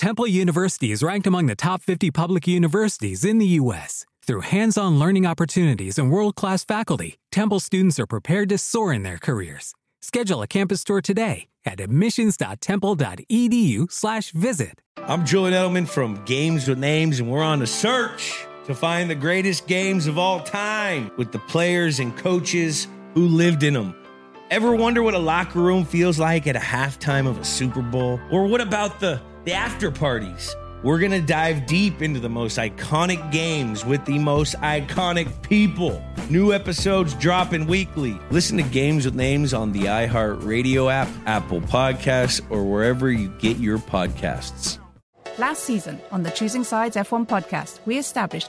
Temple University is ranked among the top 50 public universities in the U.S. Through hands on learning opportunities and world class faculty, Temple students are prepared to soar in their careers. Schedule a campus tour today at admissions.temple.edu/slash visit. I'm Julian Edelman from Games with Names, and we're on a search to find the greatest games of all time with the players and coaches who lived in them. Ever wonder what a locker room feels like at a halftime of a Super Bowl? Or what about the, the after parties? We're going to dive deep into the most iconic games with the most iconic people. New episodes dropping weekly. Listen to Games with Names on the iHeartRadio app, Apple Podcasts, or wherever you get your podcasts. Last season on the Choosing Sides F1 podcast, we established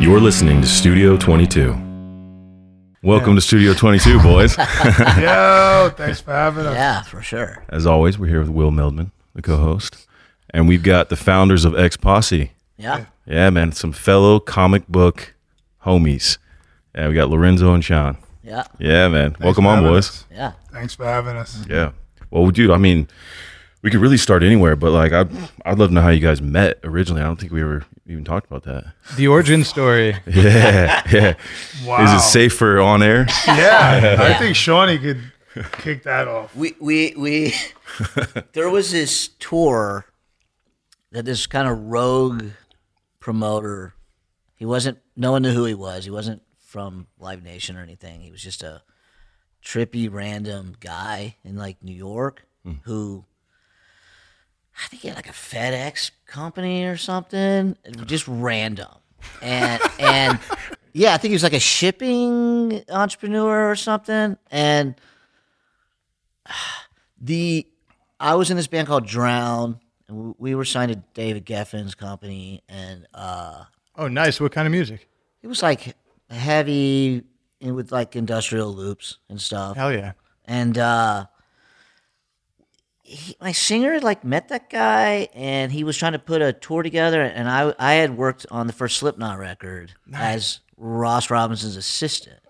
You're listening to Studio 22. Welcome to Studio 22, boys. Yo, thanks for having us. Yeah, for sure. As always, we're here with Will Meldman, the co-host, and we've got the founders of Ex Posse. Yeah. Yeah, man, some fellow comic book homies. Yeah, we got Lorenzo and Sean. Yeah. Yeah, man. Thanks Welcome on, boys. us. Yeah. Thanks for having us. Yeah. Well, dude, I mean, we could really start anywhere, but like, I'd, I'd love to know how you guys met originally. I don't think we ever even talked about that. The origin story. Yeah, yeah. Wow. Is it safe for on air? Yeah, I think Shawnee could kick that off. We we we there was this tour that this kind of rogue promoter. He wasn't. No one knew who he was. He wasn't from Live Nation or anything. He was just a trippy, random guy in like New York hmm. who. I think he had like a FedEx company or something. Just random, and and yeah, I think he was like a shipping entrepreneur or something. And the I was in this band called Drown, and we- we were signed to David Geffen's company, and uh, Oh, nice. What kind of music? it was like heavy and with like industrial loops and stuff. Hell yeah. And uh, he, my singer like met that guy, and he was trying to put a tour together. And I I had worked on the first Slipknot record as Ross Robinson's assistant,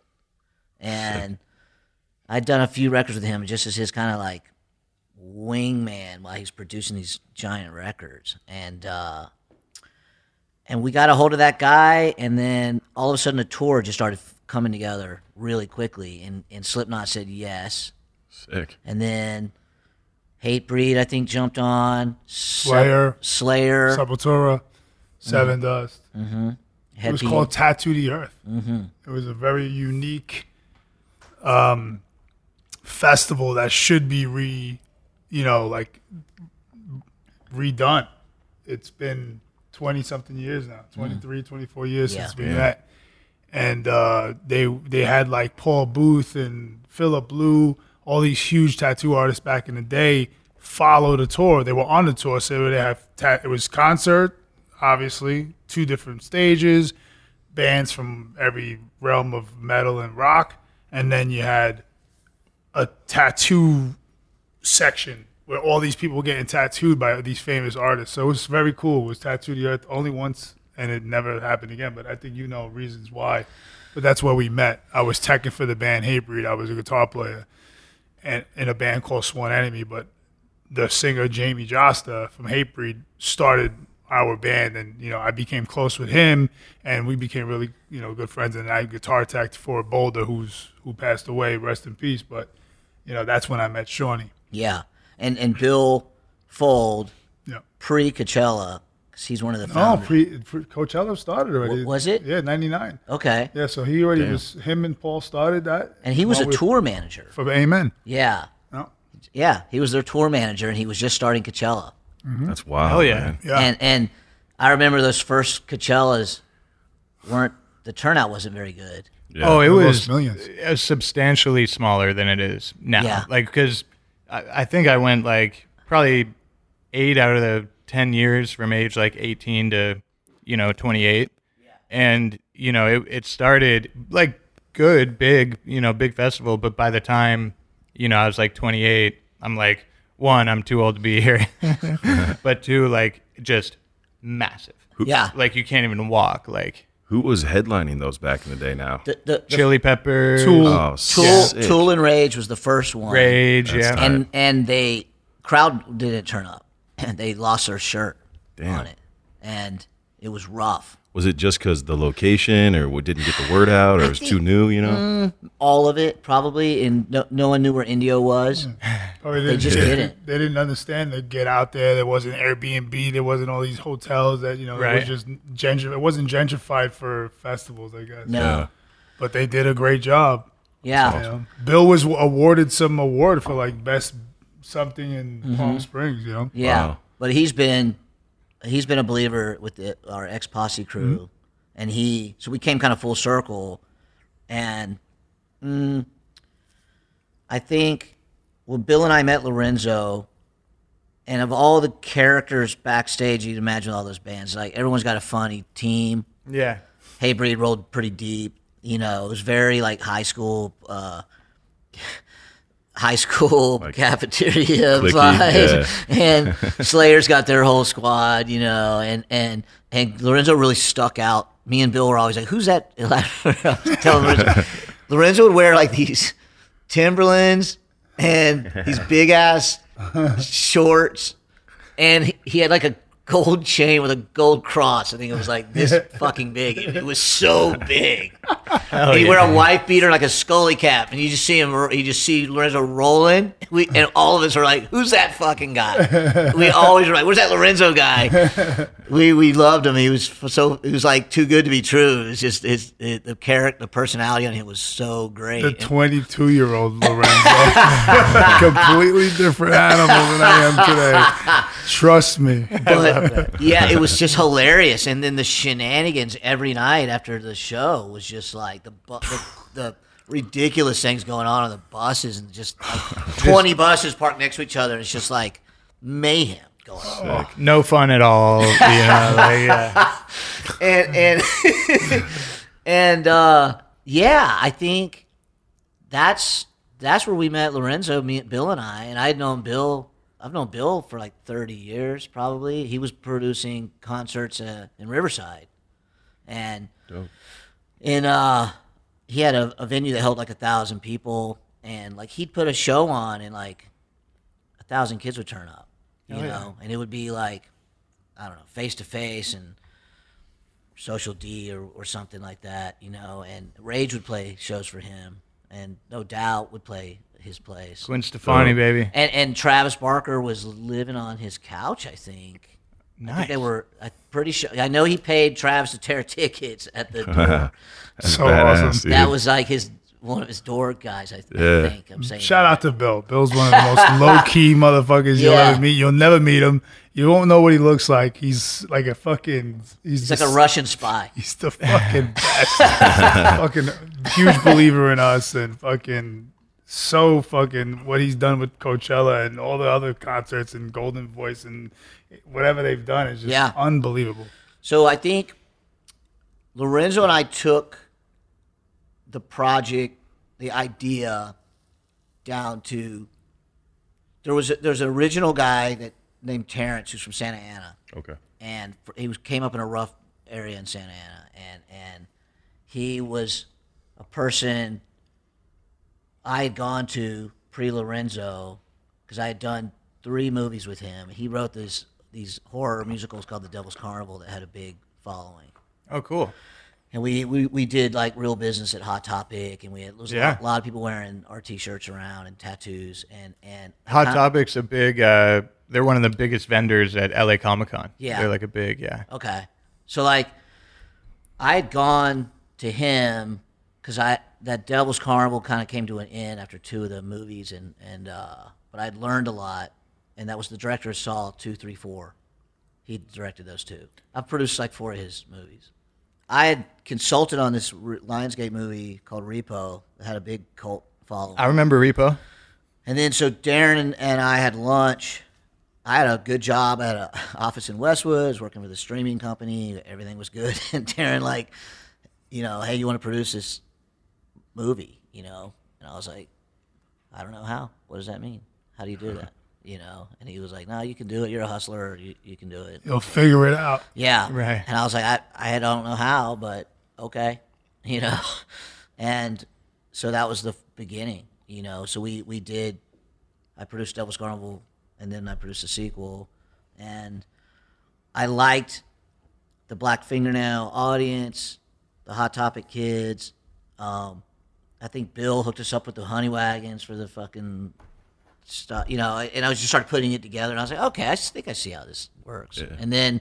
and I'd done a few records with him just as his kind of like wingman while he's producing these giant records. And uh, and we got a hold of that guy, and then all of a sudden, a tour just started coming together really quickly. And and Slipknot said yes, Sick. and then Hatebreed I think jumped on Slayer. Slayer, Sepultura, Sevendust. It was called Tattoo the Earth. It was a very unique um, festival that should be re, you know, like redone. It's been 20 something years now, 23, 24 years Yeah. since we met. And uh, they they had like Paul Booth and Filip Leu, all these huge tattoo artists back in the day followed a tour. They were on the tour, so they have ta- it was concert, obviously, two different stages, bands from every realm of metal and rock, and then you had a tattoo section where all these people were getting tattooed by these famous artists. So it was very cool. It was Tattoo the Earth only once, and it never happened again. But I think you know reasons why. But that's where we met. I was teching for the band Hatebreed. I was a guitar player, and in a band called Sworn Enemy. But the singer Jamey Jasta from Hatebreed started our band, and you know I became close with him, and we became really you know good friends. And I guitar teched for Boulder, who's who passed away, rest in peace. But you know that's when I met Shawnee. yeah, and and Bill Fold Yeah. pre Coachella he's one of the No, founders. pre, pre Coachella started already. W- was it? Yeah, '99. okay, Yeah, so he already was. Him and Paul started that, and he was a along with- tour manager. for Amen. Yeah, No. yeah, he was their tour manager, and he was just starting Coachella. That's wild. Hell yeah. man. Yeah. And and I remember those first Coachellas weren't the turnout wasn't very good. Yeah. Oh, it They was millions. uh, substantially smaller than it is now. Yeah. Like, because I, I think I went like probably eight out of the ten years from age like eighteen to you know twenty eight, and you know it it started like good, big, you know, big festival. But by the time you know I was like twenty eight, I'm like one, I'm too old to be here, but two, like just massive. Yeah. Like you can't even walk. Like Who was headlining those back in the day? Now, The, the, the Chili Peppers, Tool. oh, Tool, sick. Tool and Rage was the first one. Rage, That's yeah. tight. and and they crowd didn't turn up and they lost their shirt Damn. on it and it was rough Was it just because the location, or we didn't get the word out, or it was too new? You know, mm, all of it probably and no, no one knew where indio was Probably mm. oh, They just didn't. They didn't understand to get out there. There wasn't Airbnb. There wasn't all these hotels that you know. It Right. was just gentr. It wasn't gentrified for festivals, I guess. no Yeah. yeah, But they did a great job. You know? Bill was awarded some award for like best something in Mm-hmm. Palm Springs. You know. yeah Wow. but he's been he's been a believer with the, our Ex Posse crew Mm-hmm. and he so we came kind of full circle and mm, i think when bill and i met lorenzo and of all the characters backstage you'd imagine all those bands like everyone's got a funny team yeah. Hatebreed rolled pretty deep. You know, it was very like high school, uh, high school cafeteria clicky, vibes. And Slayer's got their whole squad, you know, and and and Lorenzo really stuck out. Me and Bill were always like, "Who's that?" Tell Lorenzo. Lorenzo would wear like these Timberlands and these big ass shorts and he, he had like a gold chain with a gold cross. I think it was like this fucking big. It, it was so big. and he'd wear a white beater like a Scully cap, and you just see him. You just see Lorenzo rolling. We and all of us are like, "Who's that fucking guy?" We always were like, "Where's that Lorenzo guy?" we we loved him. He was so it was like too good to be true. It was just his it, the character, the personality on him was so great. The 22 year old Lorenzo. Completely different animal than I am today. Trust me. but yeah, it was just hilarious. And then the shenanigans every night after the show was just like the bu- the, the ridiculous things going on on the buses and just like twenty buses parked next to each other. It's just like mayhem going on. No fun at all. You know, like, yeah. and and and uh, yeah, I think that's that's where we met Lorenzo, me, Bill, and I. And I had known Bill. I've known Bill for like thirty years, probably. He was producing concerts uh, in Riverside, and in uh, he had a, a venue that held like a thousand people, and like he'd put a show on, and like a thousand kids would turn up, you know, and it would be like I don't know, face to face and Social D or, or something like that, you know. And Rage would play shows for him, and No Doubt would play his place. Gwen Stefani, baby. And and Travis Barker was living on his couch, I think. I think they were. I'm pretty sure. I know he paid Travis to tear tickets at the door. So Badass, awesome. dude. that was like his one of his door guys. I, th- I think I'm saying. Shout that. out to Bill. Bill's one of the most low key motherfuckers you'll ever meet. You'll never meet him. You won't know what he looks like. He's like a fucking. He's, He's like a Russian spy. He's the fucking best. fucking huge believer in us and fucking so fucking what he's done with Coachella and all the other concerts and Goldenvoice and whatever they've done is just Yeah. unbelievable. So I think Lorenzo and I took the project, the idea, down to there was a, there's an original guy that named Terrence who's from Santa Ana, Okay. and he was came up in a rough area in Santa Ana, and and he was a person I had gone to pre Lorenzo because I had done three movies with him. He wrote this these horror musicals called The Devil's Carnival that had a big following. Oh, cool. And we, we, we did like real business at Hot Topic, and we had was a, Yeah. lot, a lot of people wearing our t-shirts around and tattoos, and and Hot kind- Topic's a big. Uh, they're one of the biggest vendors at LA Comic Con. Yeah. they're like a big. Yeah. Okay. So like, I had gone to him because I that Devil's Carnival kind of came to an end after two of the movies, and and uh, but I'd learned a lot, and that was the director of Saw two, three, four. He directed those two. I've produced like four of his movies. I had consulted on this Lionsgate movie called Repo that had a big cult following. I remember Repo. And then so Darren and, and I had lunch. I had a good job at an office in Westwood, I was working with a streaming company, everything was good. And Darren, like, you know, hey, you want to produce this movie, you know? And I was like, I don't know how. What does that mean? How do you do that? You know? And he was like, no, you can do it. You're a hustler. You, you can do it. You'll figure it out. Yeah. Right. And I was like, I, I don't know how, but okay, you know. And so that was the beginning, you know. So we we did. I produced Devil's Carnival, and then I produced a sequel, and I liked the Black Fingernail audience, the Hot Topic kids. Um, I think Bill hooked us up with the Honey Wagons for the fucking stuff, you know. And I was just started putting it together, and I was like, okay, I think I see how this works. And then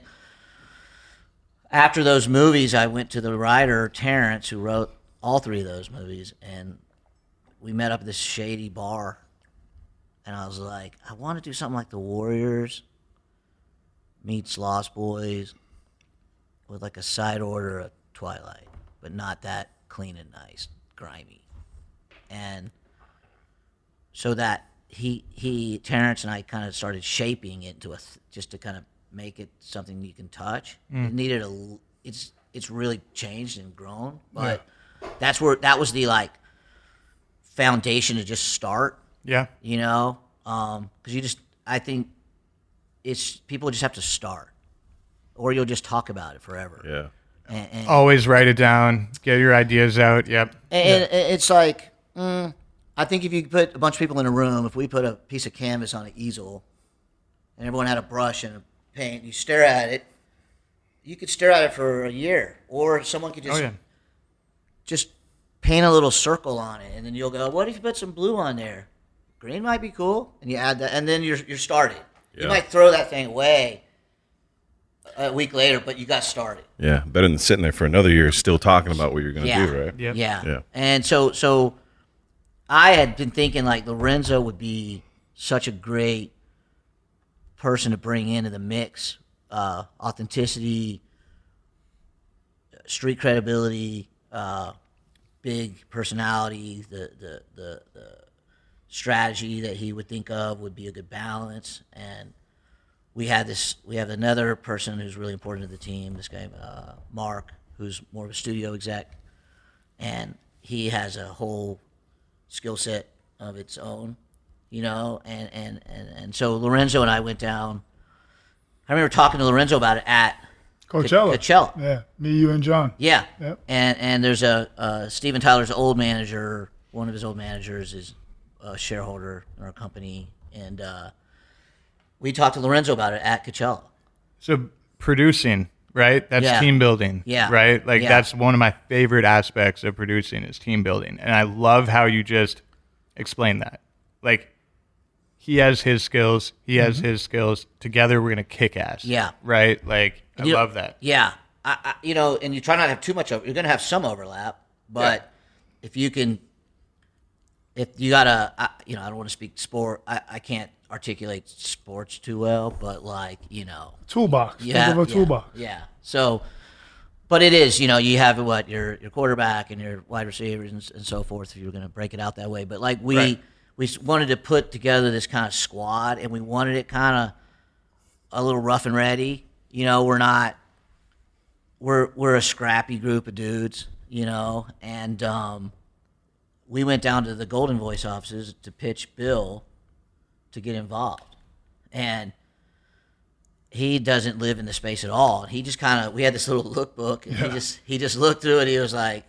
after those movies, I went to the writer Terrence, who wrote all three of those movies, and we met up at this shady bar. And I was like, I want to do something like The Warriors meets Lost Boys with like a side order of Twilight, but not that clean and nice, grimy. And so that he he Terrence and I kind of started shaping it into a th- just to kind of make it something you can touch. Mm. It needed a it's it's really changed and grown, but that's where that was the like foundation to just start. Yeah. You know, um, because you just I think it's people just have to start, or you'll just talk about it forever. Yeah. And, and, Always write it down. Get your ideas out. Yep. and and it's like, mm, I think if you put a bunch of people in a room, if we put a piece of canvas on an easel, and everyone had a brush and a paint, you stare at it, you could stare at it for a year, or someone could Oh just yeah. just paint a little circle on it, and then you'll go, "What if you put some blue on there? Green might be cool." And you add that, and then you're you're started. You might throw that thing away a week later, but you got started. Yeah. Better than sitting there for another year still talking about what you're going to Yeah. do, right? Yep. Yeah. Yeah. And so so I had been thinking like Lorenzo would be such a great person to bring into the mix. Uh, authenticity, street credibility, uh, big personality, the, the, the, the strategy that he would think of would be a good balance. And we had this, we have another person who's really important to the team, this guy, uh, Mark, who's more of a studio exec and he has a whole skill set of its own, you know, and, and, and, and so Lorenzo and I went down. I remember talking to Lorenzo about it at Coachella. Coachella. Yeah, me, you, and John. Yeah. Yep. And and there's a uh, Steven Tyler's old manager. One of his old managers is a shareholder in our company, and uh, we talked to Lorenzo about it at Coachella. So producing, right? That's Yeah. team building. Yeah. Right? Like Yeah. that's one of my favorite aspects of producing is team building. And I love how you just explain that. Like he has his skills, he has his skills. Together we're gonna kick ass. Mm-hmm. Yeah. Right? Like I You- love that. Yeah, I, I, you know, and you try not to have too much. Over, you're going to have some overlap, but if you can, if you gotta, I, you know, I don't want to speak sport. I, I can't articulate sports too well, but like, you know, Toolbox. yeah, Think of a yeah, toolbox. Yeah. So, but it is, you know, you have what your your quarterback and your wide receivers and, and so forth. If you were going to break it out that way, but like we Right. we wanted to put together this kind of squad, and we wanted it kind of a little rough and ready. You know, we're not we're we're a scrappy group of dudes, you know, and um, we went down to the Goldenvoice offices to pitch Bill to get involved, and he doesn't live in the space at all. He just kind of we had this little lookbook, and he just he just looked through it. He was like,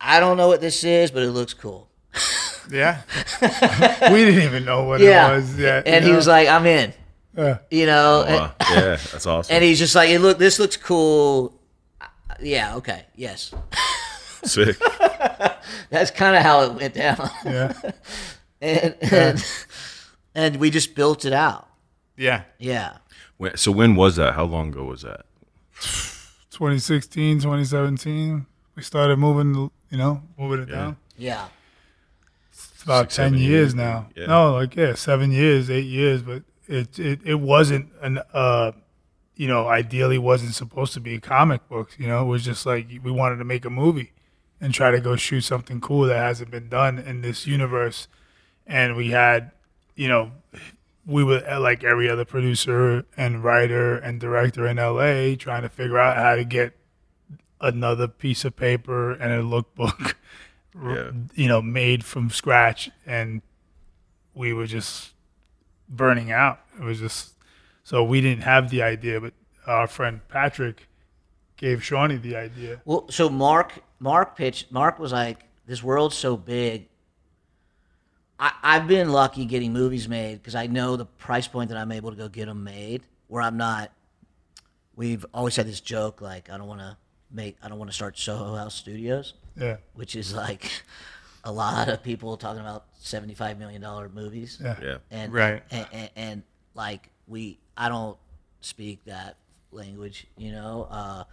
"I don't know what this is, but it looks cool." Yeah. We didn't even know what yeah, it was yet. and he know? was like, "I'm in," Yeah. you know. and- Wow. yeah. That's awesome. and he's just like, "Hey, look, this looks cool." Uh, Yeah, okay, yes. Sick. That's kind of how it went down, yeah. and and, and we just built it out. Yeah. Yeah, When- So when was that? How long ago was that? 2016, 2017, we started moving, you know, moving it Yeah. down. yeah, It's about Six, 10 years, years, now. Yeah. No, like, yeah, seven years, eight years, but it, it, it wasn't an, uh, you know, ideally wasn't supposed to be a comic books, you know, it was just like we wanted to make a movie and try to go shoot something cool that hasn't been done in this universe. And we had, you know, we were uh, like every other producer and writer and director in LA trying to figure out how to get another piece of paper and a lookbook, Yeah. you know, made from scratch. And we were just burning out. It was just so we didn't have the idea, but our friend Patrick gave Shawnee the idea. Well, so Mark Mark pitched. Mark was like, "This world's so big. I, I've been lucky getting movies made because I know the price point that I'm able to go get them made. Where I'm not. We've always had this joke like, I don't want to make. I don't want to start Soho House Studios, Yeah, which is like a lot of people talking about seventy-five million dollar movies. yeah, Yeah. and Right. and, and, and like we i don't speak that language you know uh,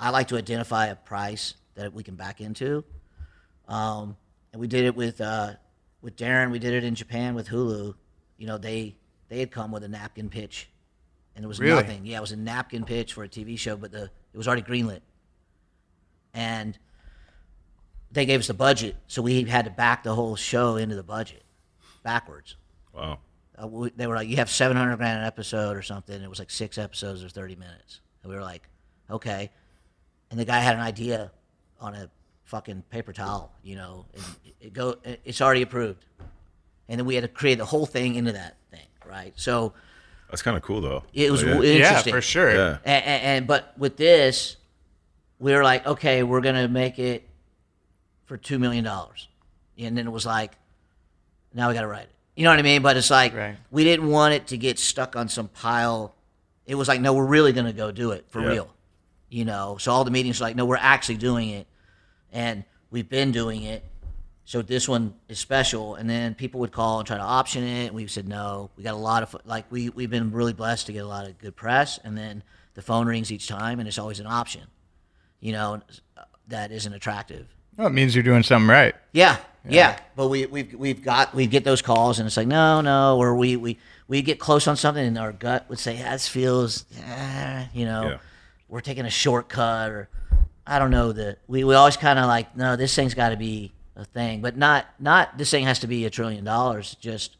i like to identify a price that we can back into um, and we did it with uh, with darren we did it in japan with hulu you know they they had come with a napkin pitch and it was Really? nothing yeah it was a napkin pitch for a tv show but the it was already greenlit and they gave us the budget so we had to back the whole show into the budget backwards Wow. uh, we, they were like, you have 700 grand an episode or something. It was like six episodes or 30 minutes. And we were like, okay. And the guy had an idea on a fucking paper towel, you know, and it go, it's already approved. And then we had to create the whole thing into that thing, right? So That's kind of cool though. it was Oh, yeah. w- Yeah, for sure. Yeah. And, and, and but with this, we were like, okay, we're gonna make it for two million dollars, and then it was like, now we gotta write it. You know what I mean? But it's like Right. we didn't want it to get stuck on some pile. It was like, no, we're really gonna go do it for Yeah. real. You know, so all the meetings were like, no, we're actually doing it, and we've been doing it. So this one is special, and then people would call and try to option it. And we said no. We got a lot of like we we've been really blessed to get a lot of good press, and then the phone rings each time, and it's always an option. You know, that isn't attractive. Well, it means you're doing something right. Yeah, yeah. But we we've we've got we get those calls, and it's like no, no, or we we we get close on something, and our gut would say, yeah, this feels, eh, you know, Yeah. we're taking a shortcut, or I don't know that we we always kind of like no, this thing's got to be a thing, but not not this thing has to be a trillion dollars. Just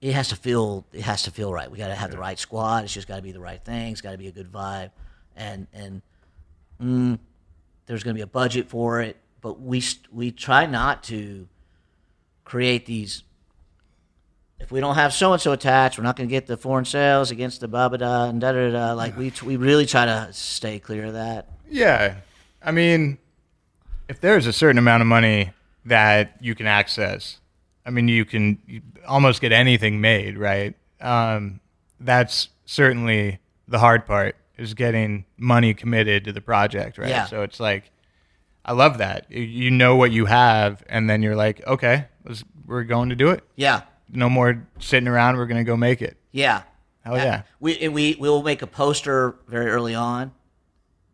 it has to feel it has to feel right. We got to have the right squad. It's just got to be the right thing. It's got to be a good vibe, and and mm, there's going to be a budget for it. But we we try not to create these. If we don't have so and so attached, we're not going to get the foreign sales against the blah blah da and da da da. Like we we really try to stay clear of that. Yeah. I mean, if there's a certain amount of money that you can access, I mean, you can almost get anything made, right? Um, that's certainly the hard part is getting money committed to the project, right? Yeah. So it's like, I love that. You- You know what you have, and then you're like, okay, we're going to do it. Yeah, No more sitting around. We're going to go make it. yeah. Hell yeah. We and we we will make a poster very early on,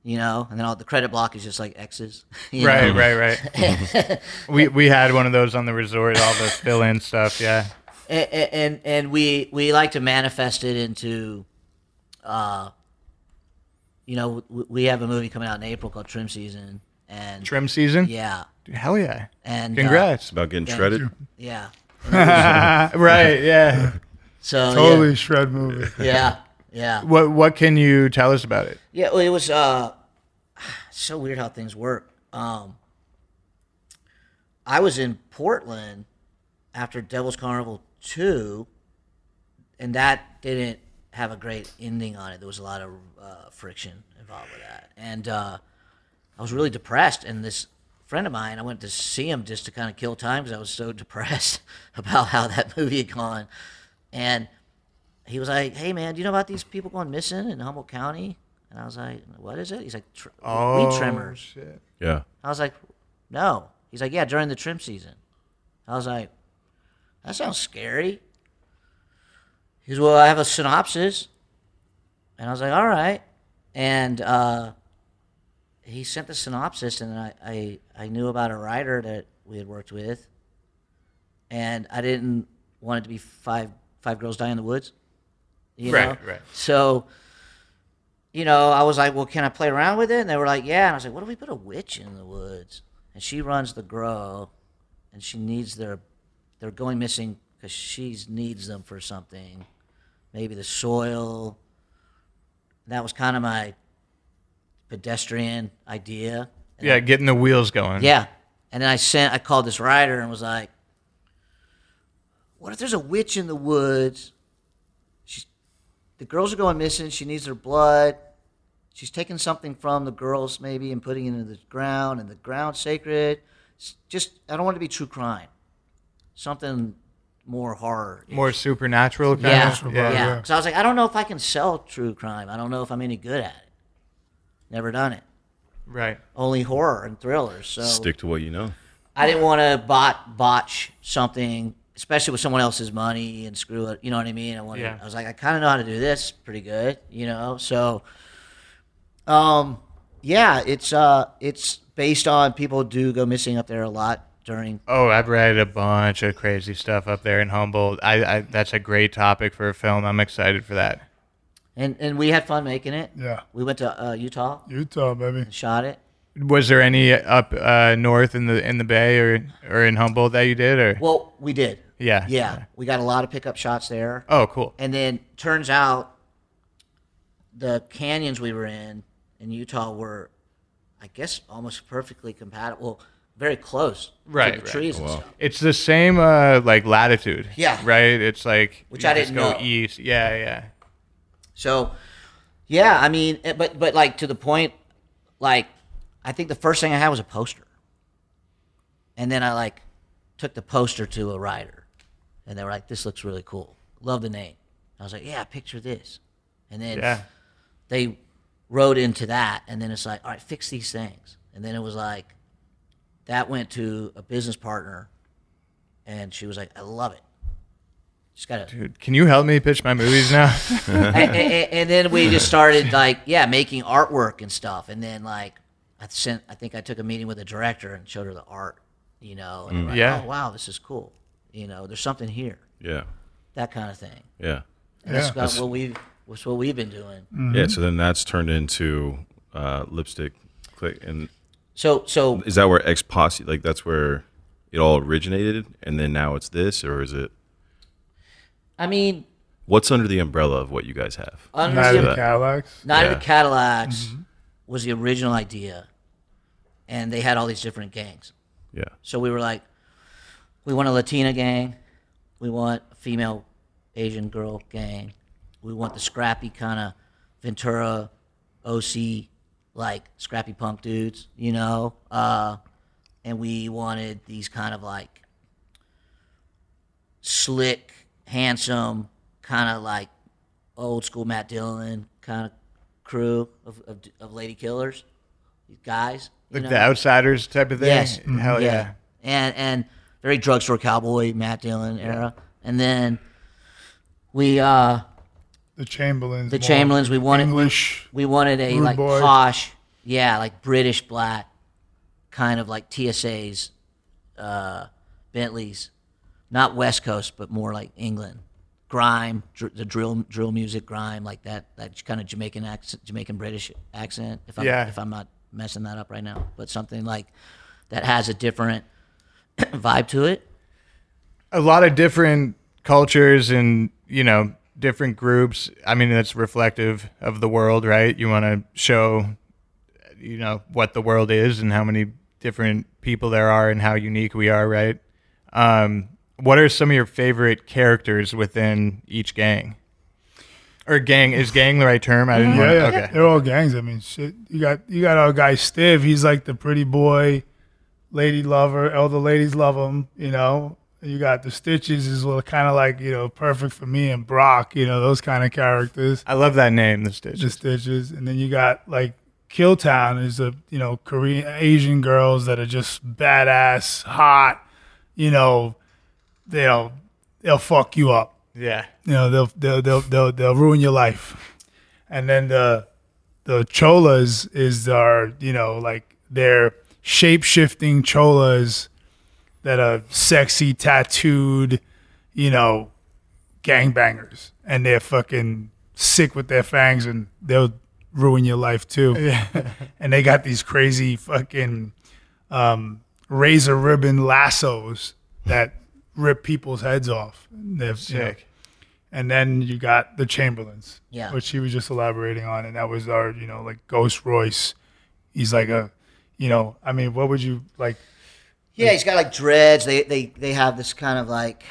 you know, and then all the credit block is just like X's. you Right, know? right, right. we we had one of those on the resort, all the fill in stuff. Yeah. and, and and we we like to manifest it into uh you know we have a movie coming out in april called trim season and Trim season. yeah Dude, hell yeah. and uh, Congrats. It's about getting Yeah. shredded. yeah right. Yeah. so totally shred movie. yeah yeah yeah What What can you tell us about it? yeah well, it was uh so weird how things work um i was in portland after devil's carnival 2 and that didn't have a great ending on it. There was a lot of uh, friction involved with that, and uh, I was really depressed. And this friend of mine, I went to see him just to kind of kill time because I was so depressed about how that movie had gone. And he was like, "Hey, man, do you know about these people going missing in Humboldt County?" And I was like, "What is it?" He's like, Tr- "Weed trimmers." shit. Yeah. I was like, no. He's like, yeah, during the trim season. I was like, that sounds scary. He's goes, well, I have a synopsis. And I was like, all right. And uh, he sent the synopsis, and I, I, I knew about a writer that we had worked with. And I didn't want it to be five five girls die in the woods. You Right, know? right. So, you know, I was like, well, can I play around with it? And they were like, yeah. And I was like, what if we put a witch in the woods? And she runs the grow, and she needs their, they're going missing because she needs them for something. Maybe the soil. That was kind of my pedestrian idea. And Yeah, getting the wheels going. yeah. And then I sent, I called this writer and was like, what if there's a witch in the woods? She's, the girls are going missing. She needs their blood. She's taking something from the girls maybe and putting it into the ground, and the ground's sacred. It's just, I don't want it to be true crime. Something more horror. More supernatural kind Yeah, of. yeah. yeah. So I was like, I don't know if I can sell true crime. I don't know if I'm any good at it. Never done it. Right. Only horror and thrillers. So Stick to what you know. I didn't want to bot botch something, especially with someone else's money and screw it. You know what I mean? I wanted. Yeah. I was like, I kind of know how to do this pretty good. You know, so, um, yeah, it's uh, it's based on people do go missing up there a lot during. Oh, I've read a bunch of crazy stuff up there in Humboldt. I, I that's a great topic for a film. I'm excited for that. And and we had fun making it. Yeah. We went to uh, Utah, Utah, baby. shot it. Was there any up uh, north in the in the Bay or or in Humboldt that you did or? Well, we did. yeah. Yeah, we got a lot of pickup shots there. Oh, cool. And then turns out the canyons we were in in Utah were, I guess, almost perfectly compatible. Well, very close Right, to the right. trees and Wow. stuff. It's the same uh, like latitude. Yeah. Right. It's like Which you I just didn't go know. east. Yeah, yeah. So, yeah, I mean, eh, but but like to the point, like I think the first thing I had was a poster, and then I like took the poster to a writer, and they were like, "This looks really cool. Love the name." I was like, "Yeah, picture this," and then Yeah. they wrote into that, and then it's like, "All right, fix these things," and then it was like that went to a business partner, and she was like, "I love it." Just gotta Dude, can you help me pitch my movies now? and, and- and then we just started like yeah making artwork and stuff and then like i sent i think i took a meeting with the director and showed her the art you know and I'm like, Yeah. oh wow this is cool you know there's something here Yeah. that kind of thing Yeah. and that's, Yeah. kind of what we've. that's what we've been doing Yeah. So then that's turned into uh, lipstick click, and so so is that where Ex Posse like that's where it all originated, and then now it's this, or is it i mean what's under the umbrella of what you guys have? under Night of the, the Cadillacs. Night of the Cadillacs was the original idea, and they had all these different gangs. Yeah. So we were like, we want a Latina gang, we want a female Asian girl gang, we want the scrappy kind of Ventura, OC, like scrappy punk dudes, you know, uh, and we wanted these kind of like slick, handsome, kind of like old school Matt Dillon kind of crew of, of, of lady killers, these guys. you like know? the outsiders type of thing. Yes. Hell yeah. And and very drugstore cowboy Matt Dillon era. And then we uh The Chamberlains. the Chamberlains we wanted English. we wanted a like boy. posh, yeah, like British black kind of like TSA's uh Bentleys. Not West Coast, but more like England. Grime, dr- the drill drill music grime like that that kind of Jamaican accent, Jamaican British accent if I'm Yeah. if I'm not messing that up right now, but something like that has a different vibe to it. a lot of different cultures and you know different groups i mean that's reflective of the world right you want to show you know what the world is and how many different people there are and how unique we are right um, what are some of your favorite characters within each gang or gang is gang the right term i didn't Yeah, yeah. okay They're all gangs. I mean, shit. You got you got our guy Stiv. He's like the pretty boy, lady lover. Elder ladies love him. You know. You got the Stitches is kind of like you know perfect for me and Brock. You know those kind of characters. i love that name the Stitches. The stitches Stitches, and then you got like Killtown is a you know Korean Asian girls that are just badass, hot. You know, they'll they'll fuck you up. Yeah. You know they'll they'll they'll they'll, they'll ruin your life. And then the the cholas is our you know like they're shape-shifting cholas that are sexy tattooed you know gangbangers. And they're fucking sick with their fangs and they'll ruin your life too. Yeah. and they got these crazy fucking um, razor ribbon lassos that rip people's heads off. They've, you know, and then you got the Chamberlains, Yeah. which he was just elaborating on, and that was our, you know, like Ghost Royce. He's like a, you know, I mean, what would you like? Yeah, he's got like dreads. They they they have this kind of like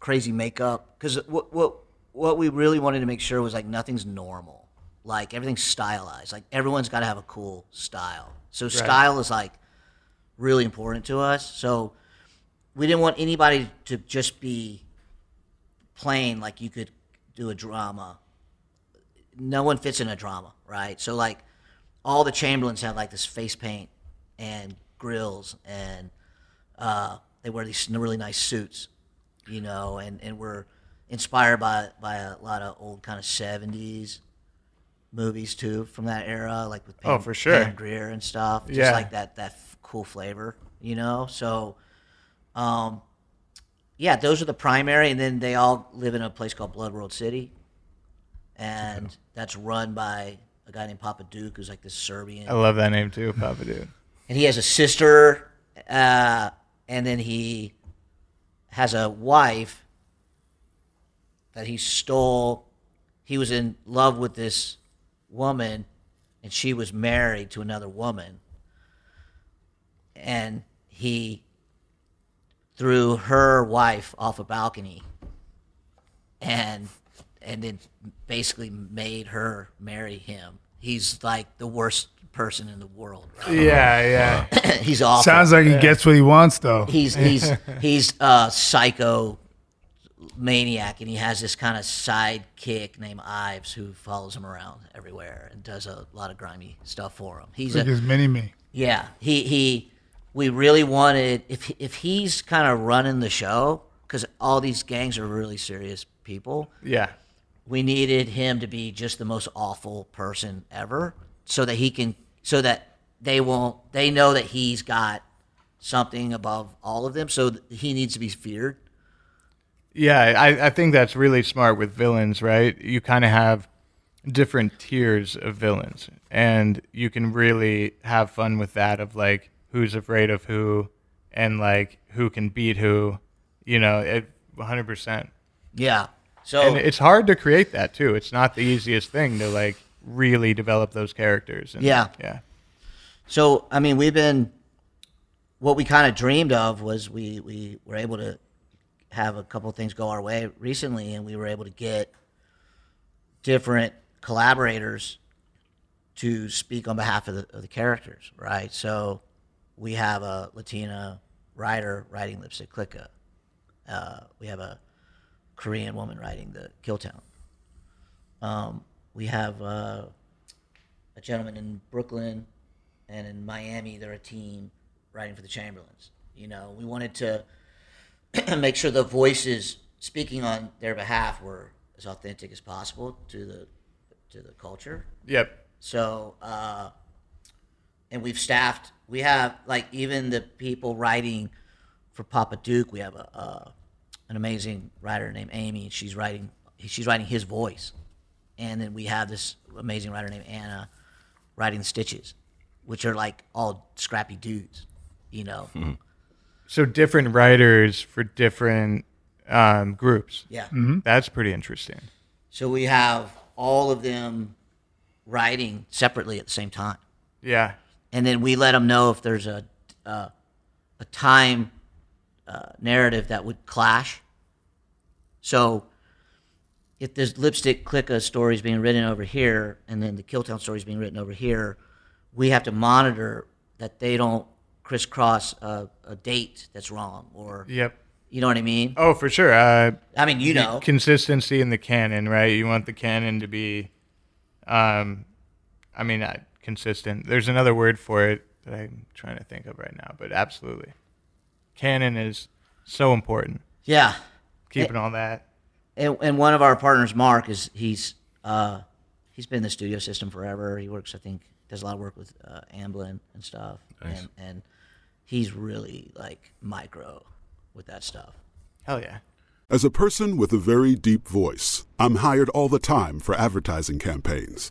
crazy makeup because what what what we really wanted to make sure was like nothing's normal. Like everything's stylized. Like everyone's got to have a cool style. So style is like really important to us. So we didn't want anybody to just be plain like you could do a drama. No one fits in a drama, right? So like all the Chamberlains have like this face paint and grills and uh, they wear these really nice suits, you know, and, and we're inspired by by a lot of old kind of seventies movies too from that era, like with Pam, Oh, for sure. Pam Grier and stuff. Just Yeah. like that that f- cool flavor, you know. So, um, yeah, those are the primary, and then they all live in a place called Blood World City, and that's run by a guy named Papa Duke, who's like this Serbian I love that name too, Papa Duke. and he has a sister, uh, and then he has a wife that he stole. He was in love with this woman, and she was married to another woman, and he threw her wife off a balcony, and and then basically made her marry him. He's like the worst person in the world. Right? Yeah, uh-huh. yeah. He's awful. Sounds like he gets what he wants, though. he's he's he's a psycho maniac, and he has this kind of sidekick named Ives who follows him around everywhere and does a lot of grimy stuff for him. He's like a his mini me. yeah. He he. We really wanted if if he's kind of running the show because all these gangs are really serious people Yeah. we needed him to be just the most awful person ever so that he can so that they won't they know that he's got something above all of them so he needs to be feared Yeah, I, I think that's really smart with villains, right? You kind of have different tiers of villains, and you can really have fun with that of like who's afraid of who, and like who can beat who, you know, it 100%. yeah so And it's hard to create that too. It's not the easiest thing to like really develop those characters. And, Yeah. yeah, So I mean, we've been what we kind of dreamed of was we we were able to have a couple things go our way recently, and we were able to get different collaborators to speak on behalf of the, of the characters, right? So we have a Latina writer writing Lipstick Cliqa. Uh, we have a Korean woman writing the Killtown. Um, we have uh, a gentleman in Brooklyn and in Miami, they're a team writing for the Chamberlains. You know, we wanted to make sure the voices speaking on their behalf were as authentic as possible to the to the culture. yep, So, uh, and we've staffed. We have like even the people writing for Papa Duke. We have a, a an amazing writer named Amy. She's writing. She's writing his voice, and then we have this amazing writer named Anna writing the stitches, which are like all scrappy dudes. You know. So different writers for different um, groups. Yeah. That's pretty interesting. So we have all of them writing separately at the same time. Yeah, and then we let them know if there's a uh, a time uh, narrative that would clash. So if there's Lipstick Cliqa story is being written over here, and then the Killtown stories being written over here, we have to monitor that they don't crisscross a, a date that's wrong, or yep. you know what I mean. Oh, for sure. Uh, I mean, you know, consistency in the canon, right? You want the canon to be, um, I mean, uh, consistent. There's another word for it that I'm trying to think of right now, but absolutely, canon is so important. yeah. Keeping on that. and, and one of our partners, Mark, is he's uh, he's been in the studio system forever. He works, I think, does a lot of work with uh, Amblin and stuff, Nice. and and he's really like micro with that stuff. Hell yeah. As a person with a very deep voice, I'm hired all the time for advertising campaigns.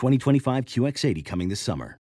2025 QX80 coming this summer.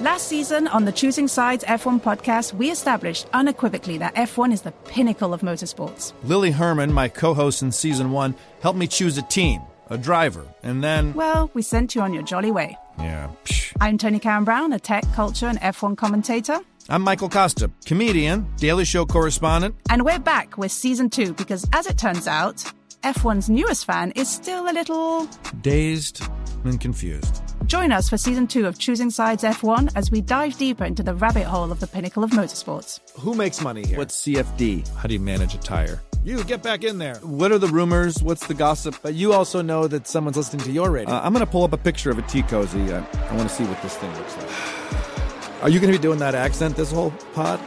Last season on the Choosing Sides F1 podcast, we established unequivocally that F1 is the pinnacle of motorsports. Lily Herman, my co host in season one, helped me choose a team, a driver, and then. Well, we sent you on your jolly way. Yeah. Psh. I'm Tony Karen Brown, a tech, culture, and F1 commentator. I'm Michael Kosta, comedian, Daily Show correspondent. And we're back with season two because, as it turns out, F1's newest fan is still a little dazed and confused. Join us for season two of Choosing Sides F1 as we dive deeper into the rabbit hole of the pinnacle of motorsports. Who makes money here? What's CFD? How do you manage a tire? You get back in there. What are the rumors? What's the gossip? But you also know that someone's listening to your radio. Uh, I'm going to pull up a picture of a tea cozy. I, I want to see what this thing looks like. Are you going to be doing that accent this whole pod?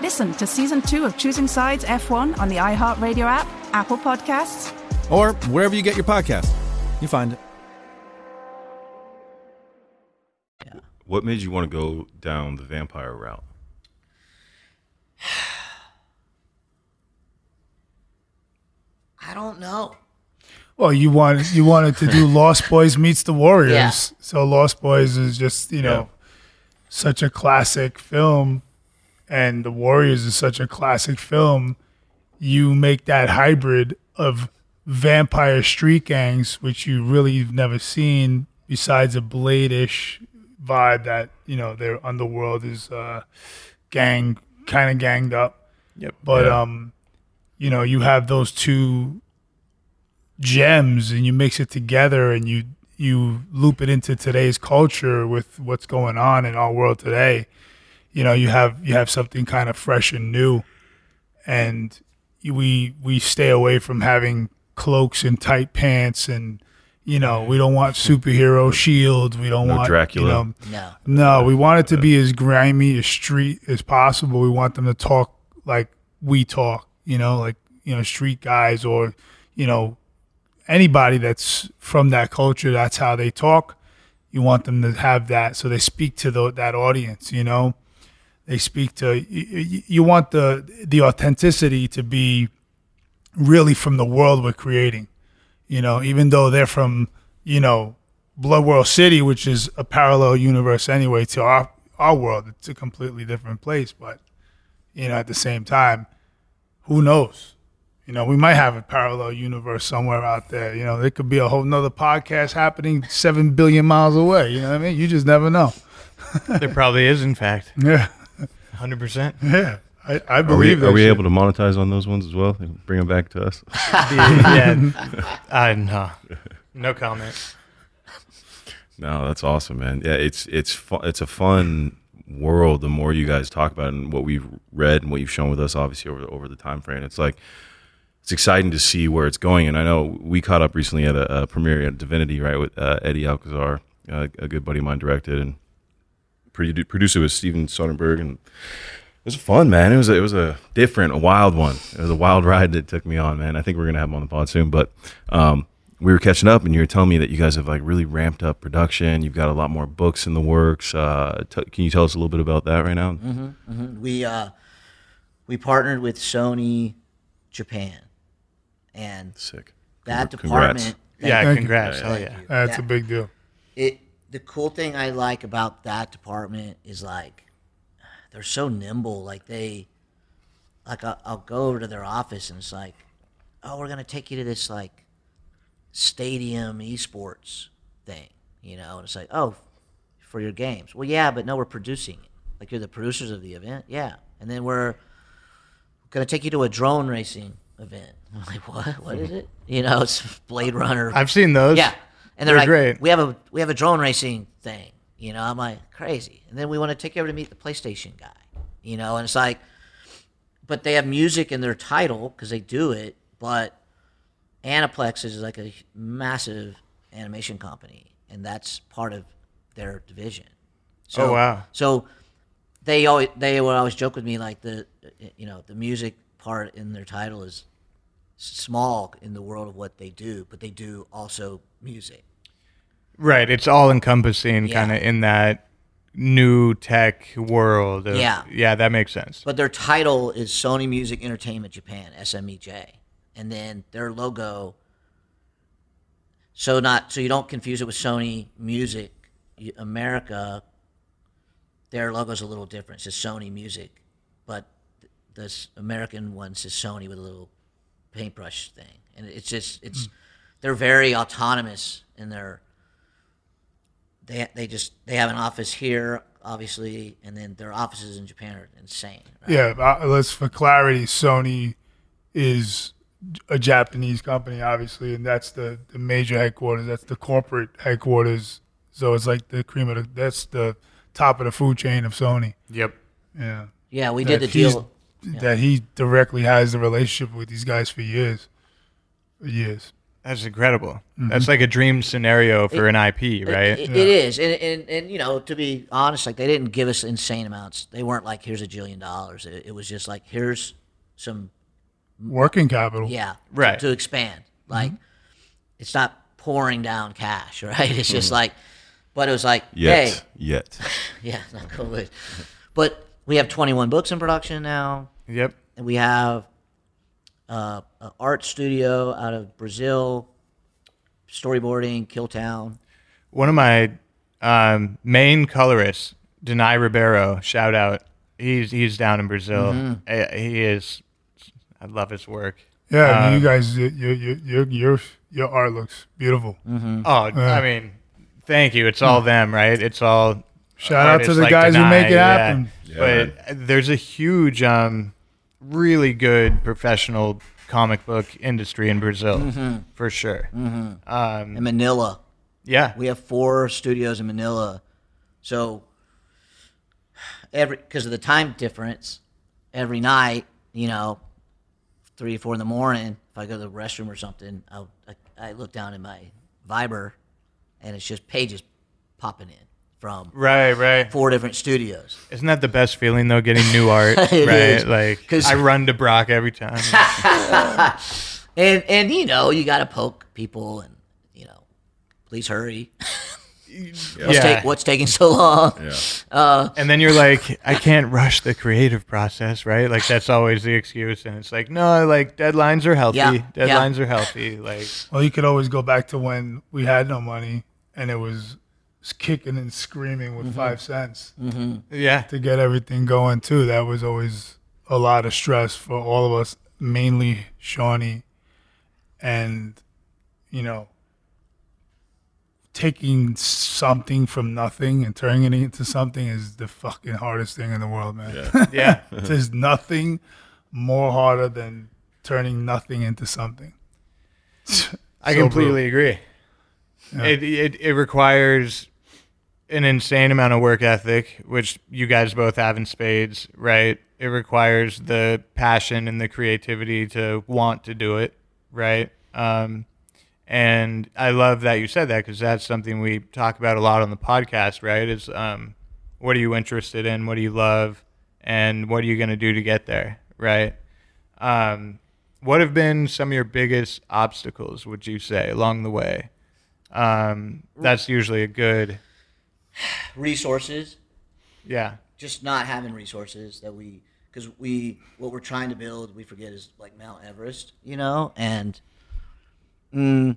Listen to season two of Choosing Sides F1 on the iHeartRadio app, Apple Podcasts, or wherever you get your podcast. You find it. Yeah. What made you want to go down the vampire route? I don't know. Well, you wanted you wanted to do Lost Boys meets the Warriors. Yeah. So Lost Boys is just you know yeah. such a classic film, and the Warriors is such a classic film. You make that hybrid of vampire street gangs, which you really have never seen, besides a Blade-ish vibe that you know their underworld is uh, gang kind of ganged up. Yep. But yeah. um, you know, you have those two gems, and you mix it together, and you you loop it into today's culture with what's going on in our world today. You know, you have you have something kind of fresh and new, and we we stay away from having cloaks and tight pants and you know we don't want superhero shields. We don't no want Dracula. you know, no. no we want it to be as grimy as street as possible. We want them to talk like we talk you know like you know street guys or you know anybody that's from that culture that's how they talk. You want them to have that so they speak to the, that audience you know they speak to you, you want the the authenticity to be really from the world we're creating. You know, even though they're from, you know, Blood World City, which is a parallel universe anyway to our our world. It's a completely different place, but you know, at the same time, who knows? You know, we might have a parallel universe somewhere out there. You know, there could be a whole nother podcast happening seven billion miles away. You know what I mean? You just never know. there probably is, in fact. Yeah. Hundred percent. Yeah. I, I believe. Are we, are we able to monetize on those ones as well? Bring them back to us. yeah, uh, no, no comment. No, that's awesome, man. Yeah, it's it's fu- it's a fun world. The more you guys talk about it and what we've read and what you've shown with us, obviously over over the time frame, it's like it's exciting to see where it's going. And I know we caught up recently at a, a premiere at Divinity, right, with uh, Eddie Alcazar, uh, a good buddy of mine directed, and produ- producer was Steven Soderbergh, and it was fun, man. It was a, it was a different, a wild one. It was a wild ride that took me on, man. I think we're gonna have him on the pod soon, but um, we were catching up, and you were telling me that you guys have like really ramped up production. You've got a lot more books in the works. Uh, t- can you tell us a little bit about that right now? hmm hmm We uh, we partnered with Sony Japan, and sick. That Congr- department. congrats. Yeah, Thank you. congrats. Hell yeah. That's Yeah. a big deal. It the cool thing I like about that department is like they're so nimble. Like they, like I'll, I'll go over to their office and it's like, oh, we're gonna take you to this like stadium esports thing, you know, and it's like, oh, for your games. Well, yeah, but no, we're producing it. Like you're the producers of the event, yeah, and then we're gonna take you to a drone racing event. I'm like, what? What is it? You know, it's Blade Runner. I've seen those. Yeah, and they're, They're like, great. we have a we have a drone racing thing. You know, I'm like crazy, and then we want to take you over to meet the PlayStation guy. You know, and it's like, but they have music in their title because they do it. But Aniplex is like a massive animation company, and that's part of their division. So, Oh, wow. So they always they would always joke with me like the you know the music part in their title is small in the world of what they do, but they do also music. Right. It's all encompassing Yeah. kind of in that new tech world. Of, Yeah. Yeah, that makes sense. But their title is Sony Music Entertainment Japan, SMEJ. And then their logo so not so you don't confuse it with Sony Music America their logo's a little different. It says Sony Music, but th- this American one says Sony with a little paintbrush thing. And it's just it's hmm. they're very autonomous in their they they just they have an office here obviously and then their offices in Japan are insane. right? Yeah, uh, let's for clarity, Sony is a Japanese company, obviously, and that's the, the major headquarters. That's the corporate headquarters. So it's like the cream of the. That's the top of the food chain of Sony. Yep. Yeah. Yeah, we did That the deal- yeah. That he directly has the relationship with these guys for years. For years. That's incredible. Mhm. That's like a dream scenario for an IP, right? It, it is, and, and and you know, to be honest, like they didn't give us insane amounts. They weren't like, "Here's a jillion dollars." It, it was just like, "Here's some Working capital. yeah, Right. to, expand." Like, it's not pouring down cash, right? It's just Mhm. like, but it was like, Yet. "Hey, Yet. yeah, not COVID." But we have 21 books in production now. Yep. And we have uh, an art studio out of Brazil, storyboarding, Killtown. One of my um, main colorists, Denai Ribeiro, shout out. He's he's down in Brazil. Mhm. Eh, He is. I love his work. Yeah, Um, you guys, your your your your your art looks beautiful. Oh, Yeah. I mean, thank you. It's all them, right? It's all Shout out to the like guys who make it yeah. happen. but there's a huge, um, really good professional comic book industry in Brazil, Mhm. for sure. Mhm. Um, in Manila. Yeah. We have four studios in Manila. So every because of the time difference, every night, you know, three or four in the morning, if I go to the restroom or something, I'll, I, I look down in my Viber, and it's just pages popping in from Right, right. four different studios. Isn't that the best feeling though? Getting new art, right? is. Like 'Cause- I run to Brock every time. and and you know you got to poke people and you know please hurry what's, Yeah. take, what's taking so long uh, and then you're like, I can't rush the creative process, right? Like that's always the excuse, and it's like, no, like deadlines are healthy. Yeah, yeah. Deadlines are healthy. Like, Well, you could always go back to when we had no money and it was kicking and screaming with Mhm. five cents. Mhm. Yeah. To get everything going too, that was always a lot of stress for all of us, mainly Shawnee, and you know, taking something from nothing and turning it into something is the fucking hardest thing in the world, man. Yeah. Yeah. There's nothing more harder than turning nothing into something. I So completely brutal. agree. Yeah. It, it it requires an insane amount of work ethic, which you guys both have in spades, right? it requires the passion and the creativity to want to do it, right? Um, and I love that you said that because that's something we talk about a lot on the podcast, right? Is um, what are you interested in? What do you love? And what are you going to do to get there, right? Um, what have been some of your biggest obstacles, would you say, along the way? Um, that's usually a good resources. Yeah. Just not having resources that we, because we, what we're trying to build, we forget is like Mount Everest, you know? And mm,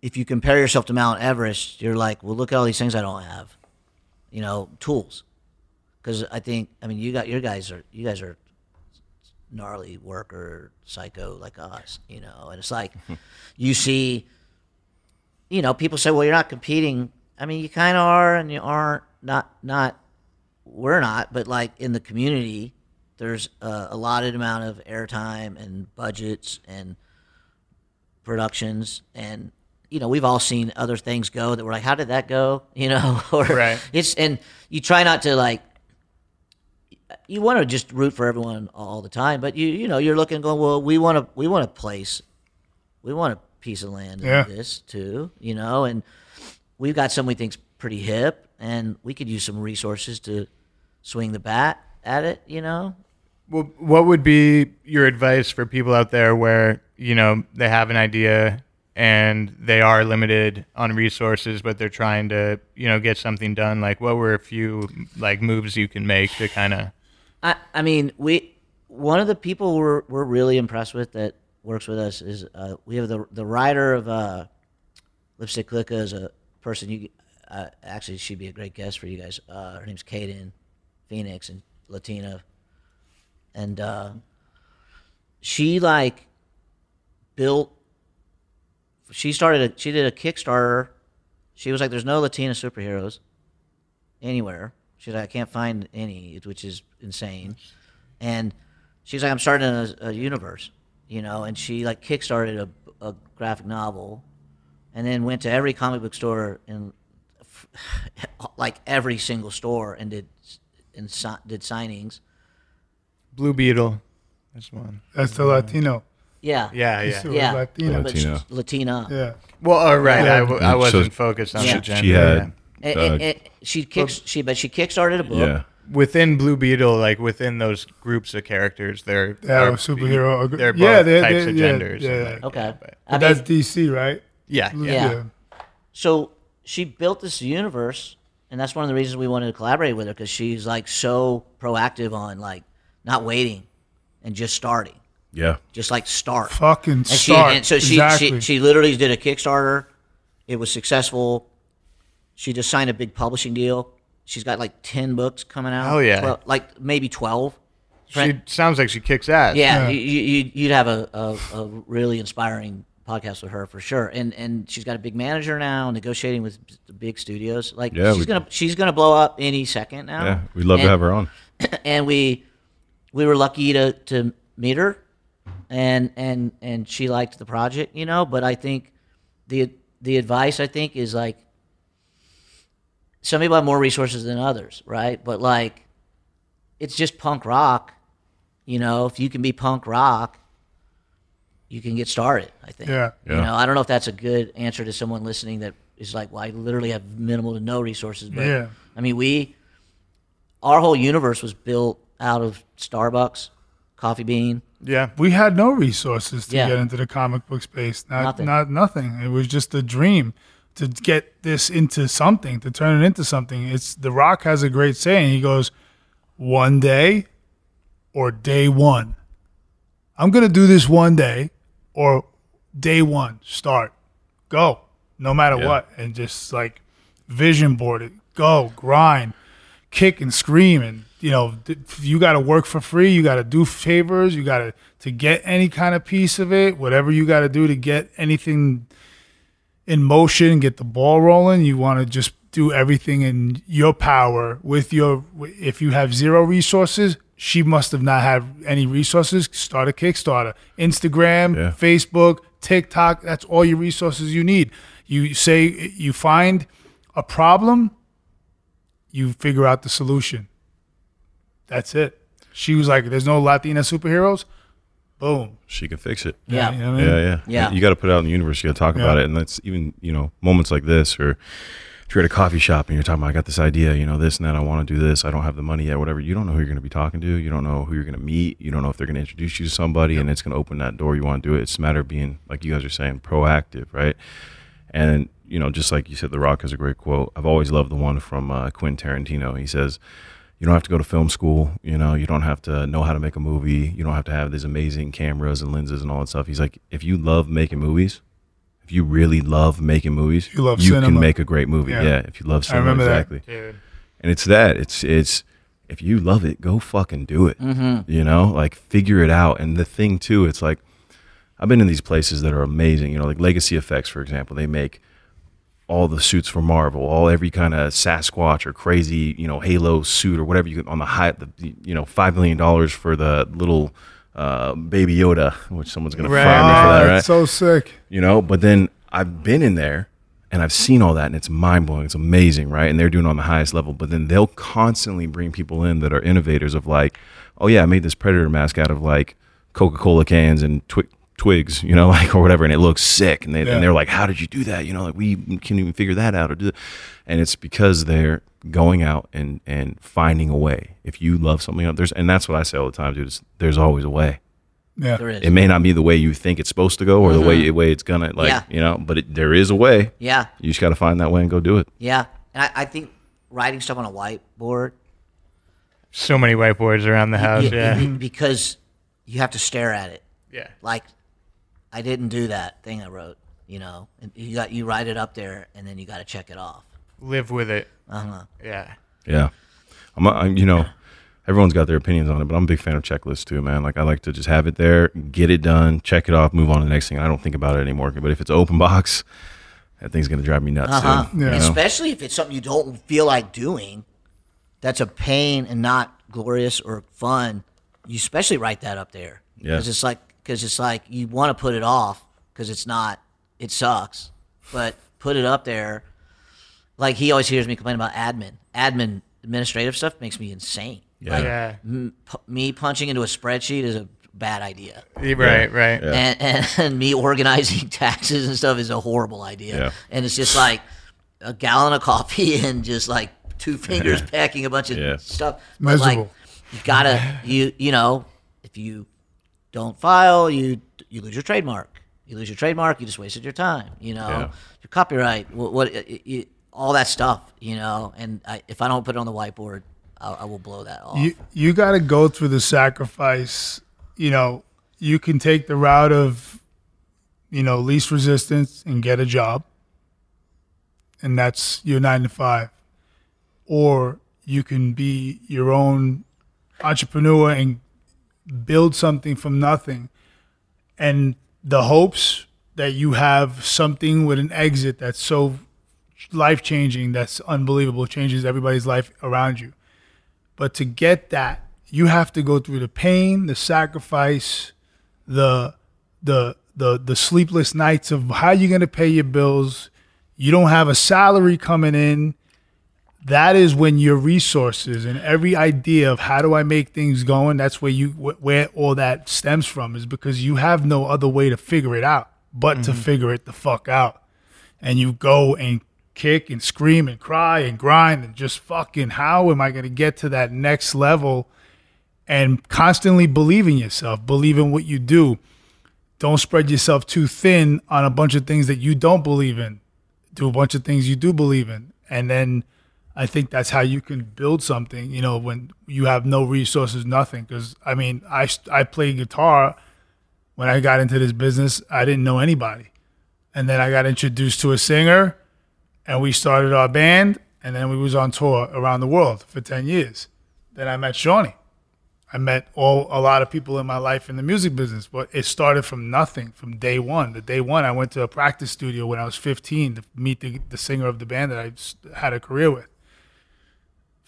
if you compare yourself to Mount Everest, you're like, well, look at all these things I don't have, you know, tools. Because I think, I mean, you got your guys are, you guys are gnarly worker psycho like us, you know, and it's like you see, you know, people say, well, you're not competing. I mean, you kind of are, and you aren't. Not, not, we're not, but like in the community, there's a allotted amount of airtime and budgets and productions and you know we've all seen other things go that we're like how did that go you know or Right. it's and you try not to like you want to just root for everyone all the time but you you know you're looking going well we want to we want a place we want a piece of land Yeah. in this too you know and we've got some we think's pretty hip and we could use some resources to swing the bat at it you know Well, what would be your advice for people out there where you know they have an idea and they are limited on resources, but they're trying to you know get something done? Like, what were a few like moves you can make to kind of I, I mean, we one of the people we're we're really impressed with that works with us is uh, we have the the writer of uh, Lipstick Cliqa is a person you uh, actually she'd be a great guest for you guys. Uh, her name's Kaden Phoenix and Latina, and uh, she like built. She started a she did a Kickstarter. She was like, "There's no Latina superheroes anywhere." She's like, "I can't find any," which is insane. And she's like, "I'm starting a, a universe," you know. And she like kickstarted a, a graphic novel, and then went to every comic book store and like every single store and did and si- did signings. Blue Beetle? That's one. That's the Latino. Yeah. Yeah, yeah. said it was Yeah. Latino. But Latina. Yeah. Well, oh, right. Yeah. I, w- I So wasn't focused on she- the gender. she had, yeah. And, uh, and- and she kicks she but she kickstarted a book. yeah. Within Blue Beetle, like within those groups of characters, they're they're superhero. They're both yeah, they're, types they're, of yeah, genders. Yeah, yeah. like, Okay. but- I That's mean, DC, right? yeah, Yeah. So she built this universe, and that's one of the reasons we wanted to collaborate with her because she's like so proactive on like not waiting and just starting, Yeah. just like start. Fucking and start. She, and so she, exactly. she she literally did a Kickstarter. It was successful. She just signed a big publishing deal. She's got like ten books coming out. Oh, yeah. 12 like maybe twelve. She sounds like she kicks ass. Yeah, Yeah. You, you, you'd have a, a, a really inspiring podcast with her for sure. And and she's got a big manager now, negotiating with the big studios. Like Yeah, she's we- gonna she's gonna blow up any second now. Yeah. We'd love to have her on. And we we were lucky to to meet her, and and and she liked the project, you know. But I think the the advice I think is like some people have more resources than others, right? But like it's just punk rock. You know, if you can be punk rock, you can get started. I think. Yeah. You know, I don't know if that's a good answer to someone listening that is like, well, I literally have minimal to no resources. But Yeah. I mean, we, our whole universe was built out of Starbucks, Coffee Bean. yeah. we had no resources to Yeah. get into the comic book space. Not Nothing. not nothing. It was just a dream to get this into something, to turn it into something. It's The Rock has a great saying. He goes, "One day or day one. I'm going to do this one day or day one. Start. Go. No matter Yeah. what and just like vision board it. Go, grind, kick and scream and you know you got to work for free you got to do favors you got to to get any kind of piece of it whatever you got to do to get anything in motion get the ball rolling you want to just do everything in your power with your if you have zero resources she must have not had any resources start a kickstarter instagram Yeah. facebook tiktok that's all your resources you need you say you find a problem you figure out the solution. That's it. She was like, "There's no Latina superheroes." Boom. She can fix it. Yeah. You know I mean? Yeah, yeah, Yeah. You got to put it out in the universe. You got to talk about it, and that's even you know moments like this, or if you're at a coffee shop and you're talking about, I got this idea, you know, this and that. I want to do this. I don't have the money yet. Whatever. You don't know who you're going to be talking to. You don't know who you're going to meet. You don't know if they're going to introduce you to somebody, and it's going to open that door. You want to do it. It's a matter of being, like you guys are saying, proactive, right? And you know, just like you said, The Rock has a great quote. I've always loved the one from uh, Quentin Tarantino. He says. You don't have to go to film school. You know, you don't have to know how to make a movie. You don't have to have these amazing cameras and lenses and all that stuff. He's like, if you love making movies, if you really love making movies, You love can make a great movie. Yeah. Yeah, if you love I cinema, remember that. exactly. And it's that. It's it's if you love it, go fucking do it. Mhm. You know, like figure it out. And the thing too, it's like I've been in these places that are amazing. You know, like Legacy Effects, for example. They make all the suits for Marvel, all every kind of Sasquatch or crazy, you know, Halo suit or whatever you can on the high, the, you know, five million dollars for the little uh, Baby Yoda, which someone's gonna Right. fire me for that, right? it's so sick. You know, but then I've been in there and I've seen all that and it's mind blowing. It's amazing, right? And they're doing it on the highest level. But then they'll constantly bring people in that are innovators of like, oh yeah, I made this predator mask out of like Coca Cola cans and twi- twigs, you know, like or whatever, and it looks sick. And they Yeah. and they're like, how did you do that? You know, like we can't even figure that out or do. That. And it's because they're going out and and finding a way. If you love something, there's and that's what I say all the time, dude. Is there's always a way. Yeah. There is. It may not be the way you think it's supposed to go or the way mm-hmm. way it's gonna like Yeah. you know, but it, there is a way. Yeah. You just got to find that way and go do it. Yeah, and I, I think writing stuff on a whiteboard. So many whiteboards around the house. Yeah. be- because you have to stare at it. Yeah. Like, I didn't do that thing I wrote. You know, and you got you write it up there, and then you got to check it off. Live with it. Uh huh. Yeah. Yeah, I'm, I'm you know, everyone's got their opinions on it, but I'm a big fan of checklists too, man. Like I like to just have it there, get it done, check it off, move on to the next thing. I don't think about it anymore. But if it's open box, that thing's gonna drive me nuts. Uh huh. Too, you know? Especially if it's something you don't feel like doing, that's a pain and not glorious or fun. You especially write that up there. Yeah. Because it's like because it's like you want to put it off because it's not it sucks, but put it up there. Like he always hears me complain about admin. Admin administrative stuff makes me insane. Yeah. Like, Yeah. m- pu- me punching into a spreadsheet is a bad idea. Yeah, Right. Right. Yeah. And, and, and me organizing taxes and stuff is a horrible idea. Yeah. And it's just like a gallon of coffee and just like two fingers packing a bunch of Yeah. stuff. But like you gotta you you know if you don't file you you lose your trademark. You lose your trademark. You just wasted your time. You know Yeah. your copyright. What, what it, it, all that stuff. You know. And I, if I don't put it on the whiteboard, I, I will blow that off. You you got to go through the sacrifice. You know, you can take the route of, you know, least resistance and get a job, and that's your nine to five, or you can be your own entrepreneur and build something from nothing, and the hopes that you have something with an exit that's so life changing, that's unbelievable, changes everybody's life around you. But to get that, you have to go through the pain, the sacrifice, the the the the sleepless nights of how you're gonna pay your bills. You don't have a salary coming in. That is when your resources and every idea of how do I make things going. That's where you where all that stems from is because you have no other way to figure it out but to mm-hmm. figure it the fuck out and you go and kick and scream and cry and grind and just fucking how am I going to get to that next level and constantly believe in yourself, believe in what you do. Don't spread yourself too thin on a bunch of things that you don't believe in. Do a bunch of things you do believe in. And then I think that's how you can build something, you know, when you have no resources, nothing. Because, I mean, I, I played guitar when I got into this business, I didn't know anybody. And then I got introduced to a singer and we started our band and then we was on tour around the world for 10 years. Then I met Shawnee. I met all a lot of people in my life in the music business, but it started from nothing from day one. The day one, I went to a practice studio when I was 15 to meet the, the singer of the band that I had a career with.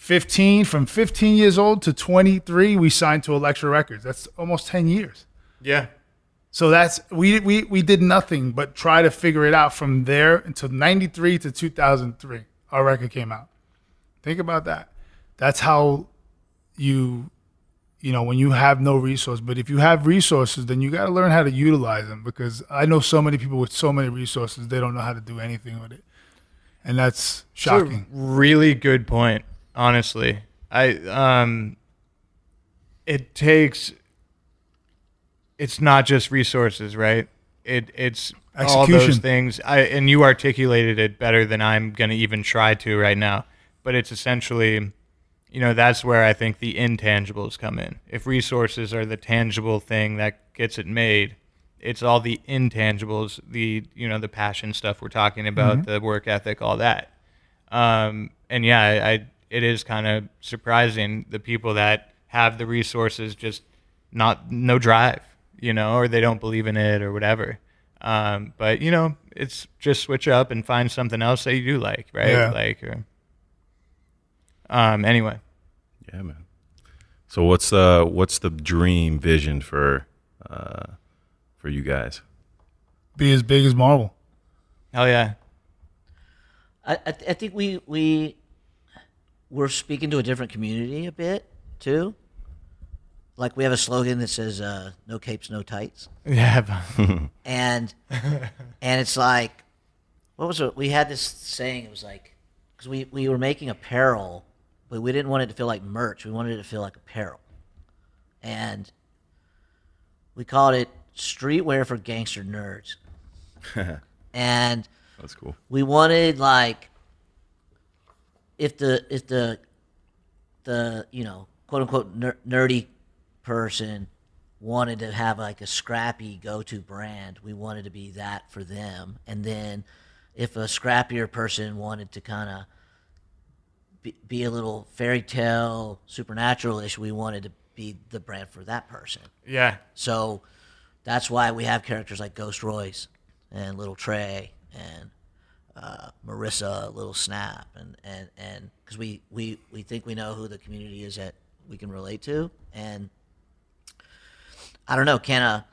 15, from 15 years old to 23, we signed to Elektra Records. That's almost 10 years. Yeah. So that's we we we did nothing but try to figure it out from there until 93 to 2003 our record came out. Think about that. That's how you you know, when you have no resource. But if you have resources, then you got to learn how to utilize them because I know so many people with so many resources, they don't know how to do anything with it. And that's shocking. Really good point, honestly. I um it takes it's not just resources, right? It it's all those things. I and you articulated it better than I'm going to even try to right now. But it's essentially you know, that's where I think the intangibles come in. If resources are the tangible thing that gets it made, it's all the intangibles, the you know, the passion stuff we're talking about, Mhm. the work ethic, all that. Um, and yeah, I, I it is kind of surprising the people that have the resources just not no drive, you know, or they don't believe in it or whatever. Um, but you know, it's just switch up and find something else that you do like, right? Yeah. Like, or, um, anyway. Yeah, man. So what's the what's the dream vision for uh, for you guys? Be as big as Marvel. Hell yeah. I, I, th- I think we we we're speaking to a different community a bit too. Like we have a slogan that says uh, "No capes, no tights." Yeah. and and it's like, what was it? We had this saying. It was like, because we we were making apparel, but we didn't want it to feel like merch. We wanted it to feel like apparel, and we called it streetwear for gangster nerds. and That's cool. we wanted like if the if the the you know quote unquote ner- nerdy person wanted to have like a scrappy go-to brand we wanted to be that for them and then if a scrappier person wanted to kind of be, be a little fairy tale supernatural-ish we wanted to be the brand for that person Yeah. so that's why we have characters like Ghost Royce and Little Trey and uh, Marissa, Little Snap, and and and because we we we think we know who the community is that we can relate to, and I don't know, can a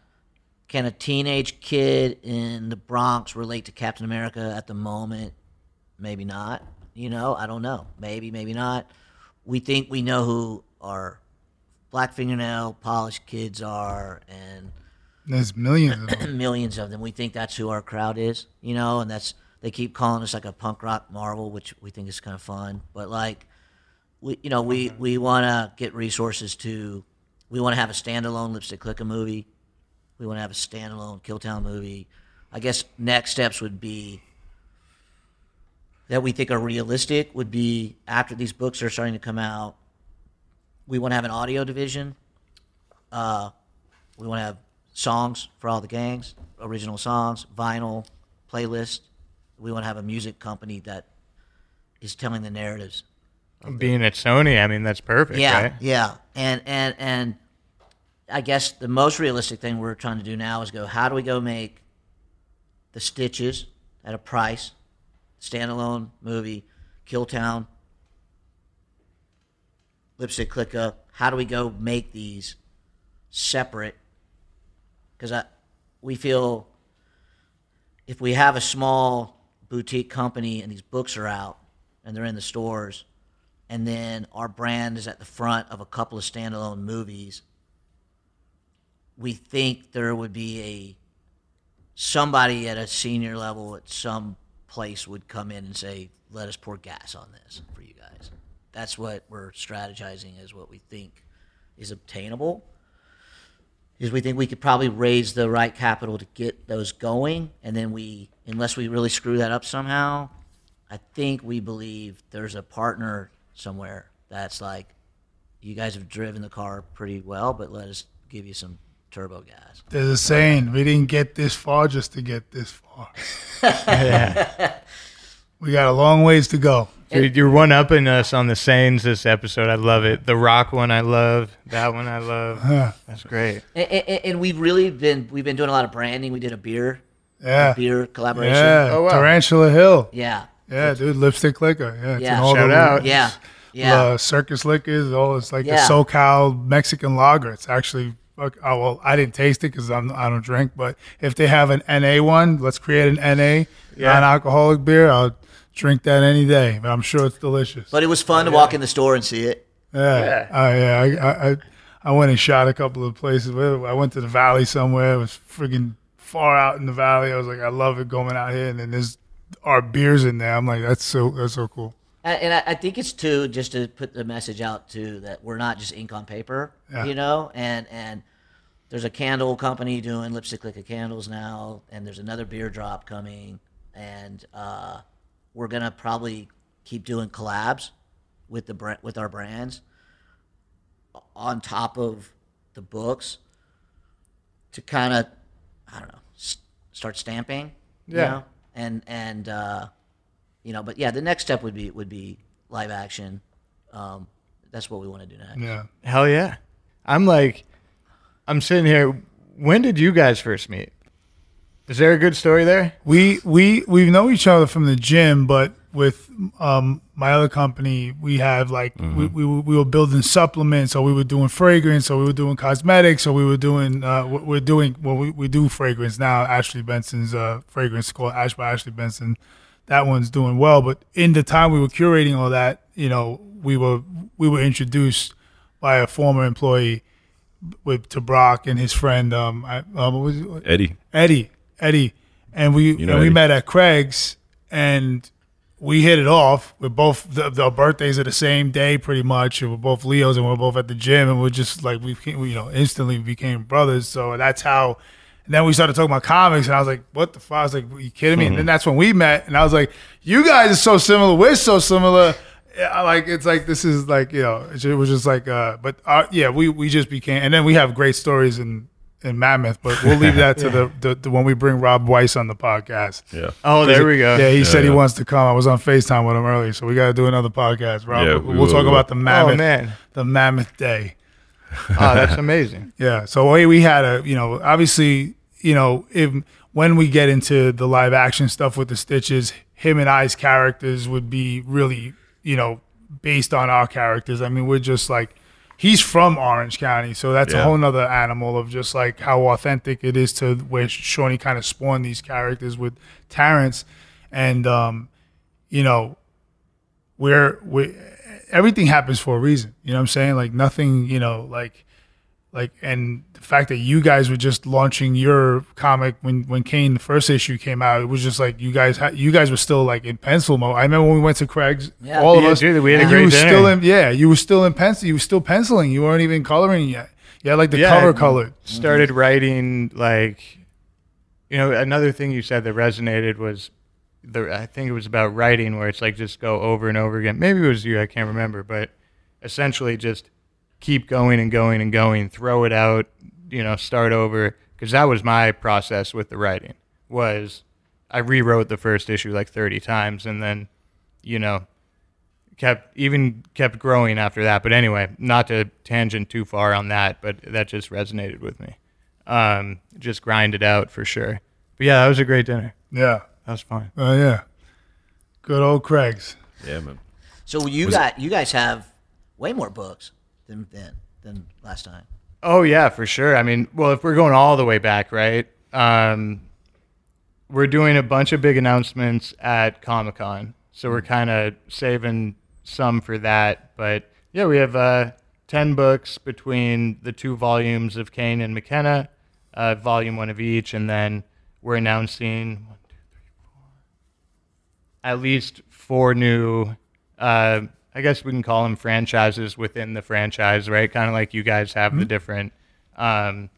can a teenage kid in the Bronx relate to Captain America at the moment? Maybe not. You know, I don't know. Maybe, maybe not. We think we know who our black fingernail polished kids are, and There's millions of them. millions of them. We think that's who our crowd is, you know, and that's they keep calling us like a punk rock Marvel, which we think is kind of fun. But like, we you know we we want to get resources to, we want to have a standalone Lipstick Cliqa movie, we want to have a standalone Killtown movie. I guess next steps would be that we think are realistic would be after these books are starting to come out. We want to have an audio division. Uh, we want to have songs for all the gangs, original songs, vinyl, playlist. We want to have a music company that is telling the narratives. Being at Sony, I mean, that's perfect, yeah, right? yeah, and and and I guess the most realistic thing we're trying to do now is go. How do we go make the stitches at a price, standalone movie, Killtown, Lipstick Cliqa? How do we go make these separate? Because I, we feel if we have a small boutique company and these books are out and they're in the stores, and then our brand is at the front of a couple of standalone movies, we think there would be a somebody at a senior level at some place would come in and say, "Let us pour gas on this for you guys." That's what we're strategizing is what we think is obtainable. Is we think we could probably raise the right capital to get those going, and then we, unless we really screw that up somehow, I think we believe there's a partner somewhere that's like, you guys have driven the car pretty well, but let us give you some turbo gas. There's a saying: we didn't get this far just to get this far. Yeah. We got a long ways to go. Dude, you're one upping us on the sayings this episode. I love it. The rock one I love. That one I love. That's great. And, and, and we've really been we've been doing a lot of branding. We did a beer, Yeah. beer collaboration. Yeah, Tarantula Hill. Yeah. Yeah, dude, Lipstick Cliqa. Yeah, it's Yeah. in all Shout the, out. Yeah. Yeah. Uh, circus liquors. All it's like Yeah. the SoCal Mexican lager. It's actually. Fuck, oh, well, I didn't taste it because I'm I don't drink. But if they have an NA one, let's create an NA Yeah. non-alcoholic beer. I'll drink that any day. But I'm sure it's delicious. But it was fun to walk in the store and see it. Yeah. Yeah. Uh, yeah. I, I, I, I went and shot a couple of places. I went to the valley somewhere. It was friggin' far out in the valley. I was like, I love it going out here, and then there's our beers in there. I'm like, that's so that's so cool. And, I, I think it's too just to put the message out too that we're not just ink on paper, Yeah. you know, and and there's a candle company doing Lipstick Cliqa candles now, and there's another beer drop coming, and uh, we're gonna probably keep doing collabs with the bra- with our brands on top of the books to kind of I don't know start stamping, you Yeah. know? and and uh, you know, but yeah, the next step would be would be live action. Um, that's what we want to do next. Yeah. Hell yeah. I'm like, I'm sitting here. When did you guys first meet? Is there a good story there? We we we know each other from the gym, but with um, my other company, we have like we, we were- we were building supplements, or we were doing fragrance, or we were doing cosmetics, or we were doing uh, we- we're doing well we, we do fragrance now. Ashley Benson's uh, fragrance called Ash by Ashley Benson. That one's doing well, but in the time we were curating all that, you know, we were we were introduced by a former employee with to Brock and his friend um, I, um what was it? Eddie. Eddie, Eddie, and we You know and we met at Craig's, and we hit it off. We're both the, the birthdays are the same day, pretty much. And we're both Leos, and we're both at the gym, and we're just like we, we you know instantly became brothers. So that's how. And then we started talking about comics, and I was like, "What the fuck?" I was like, "Are you kidding me?" And then that's when we met, and I was like, "You guys are so similar. We're so similar." Yeah, like it's like this is like you know it was just like uh but uh, yeah we we just became and then we have great stories in in Mammoth but we'll leave that to the, the, the when we bring Rob Weiss on the podcast. Yeah. Oh, there we go. Yeah, he Yeah, said he wants to come. I was on Facetime with him earlier, so we got to do another podcast. Rob, Yeah, we'll, we talk about the Mammoth, Oh man. the Mammoth Day. Oh, that's amazing. Yeah. So we we had a you know obviously you know if when we get into the live action stuff with the stitches, him and I's characters would be really you know based on our characters. I mean, we're just like he's from Orange County, so that's a whole nother animal of just like how authentic it is to where Shawnee kind of spawned these characters with Terrence, and um, you know where we everything happens for a reason. You know what I'm saying? Like nothing, you know, like like and the fact that you guys were just launching your comic when when Kane the first issue came out, it was just like you guys had you guys were still like in pencil mode. I remember when we went to Craig's, Yeah. all of Yeah, us, dude, we had a great you were dinner. still in yeah, you were still in pencil, you were still penciling, you weren't even coloring yet. Yeah, like the Yeah, cover I colored. Started writing like, you know, another thing you said that resonated was the I think it was about writing where it's like just go over and over again. Maybe it was you, I can't remember, but essentially just keep going and going and going, throw it out, you know, start over because that was my process with the writing. Was I rewrote the first issue like 30 times and then, you know, kept even kept growing after that. But anyway, not to tangent too far on that, but that just resonated with me. Um, just grind it out for sure. But yeah, that was a great dinner. Yeah. That was fun. Oh yeah. Good old Craig's. Yeah, man. So you got you guys have way more books than than, than last time. Oh yeah, for sure. I mean, well, if we're going all the way back, right? Um, we're doing a bunch of big announcements at Comic Con, so we're kind of saving some for that. But yeah, we have uh, ten books between the two volumes of Kane and McKenna, uh, volume one of each, and then we're announcing one, two, three, four, at least four new. Uh, I guess we can call them franchises within the franchise, right? Kind of like you guys have the different, um,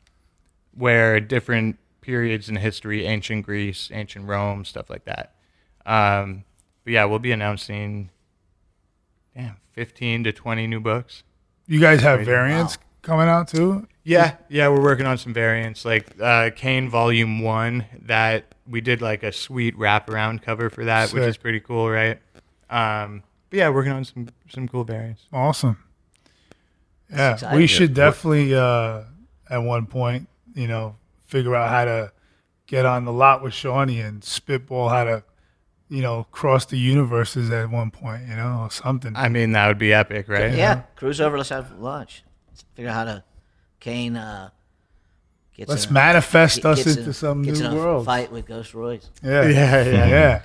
where different periods in history, ancient Greece, ancient Rome, stuff like that. Um, but yeah, we'll be announcing, damn, fifteen to twenty new books. You guys have Crazy. variants coming out too? Yeah, yeah, we're working on some variants like uh, Kane Volume One. That we did like a sweet wraparound cover for that, which is pretty cool, right? Um, but yeah, working on some some cool variants. Awesome. Yeah, exciting. we should definitely uh, at one point, you know, figure out how to get on the lot with Shawnee and spitball how to, you know, cross the universes at one point, you know, or something. I mean, that would be epic, right? Yeah, cruise over. Let's have lunch. Let's figure out how to Kane. Uh, gets Let's in a- manifest get- us gets into in- some gets new in a world. Fight with Ghost Royce. Yeah, Yeah, yeah. yeah.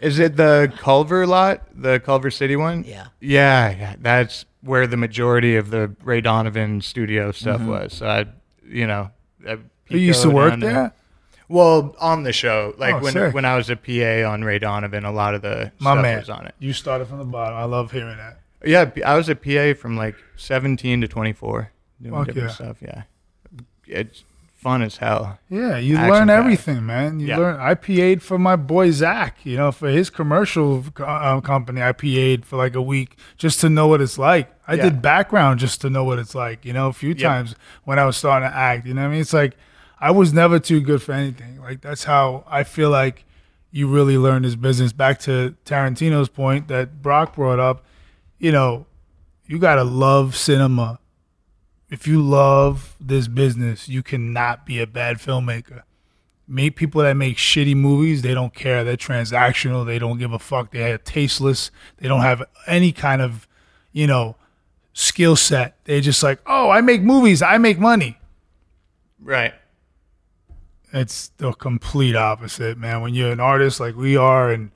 Is it the Culver lot, the Culver City one? Yeah. Yeah, yeah. That's where the majority of the Ray Donovan studio stuff Mhm. was. So I, you know, I You used to work down there? Well, on the show, like Oh, when sick. when I was a PA on Ray Donovan, a lot of the My stuff man, was on it. you started from the bottom. I love hearing that. Yeah, I was a PA from like 17 to 24, doing Fuck different yeah. stuff. Yeah, it's fun as hell. Yeah, you Action learn everything, man. You Yeah. learn. I PA'd for my boy Zach. You know, for his commercial uh, company, I PA'd for like a week just to know what it's like. I Yeah. did background just to know what it's like. You know, a few Yep. times when I was starting to act. You know, what I mean, it's like I was never too good for anything. Like that's how I feel like you really learn this business. Back to Tarantino's point that Brock brought up. You know, you gotta love cinema if you love this business, you cannot be a bad filmmaker. Make people that make shitty movies, they don't care. They're transactional. They don't give a fuck. They're tasteless. They don't have any kind of, you know, skill set. They're just like, oh, I make movies. I make money. Right. It's the complete opposite, man. When you're an artist like we are, and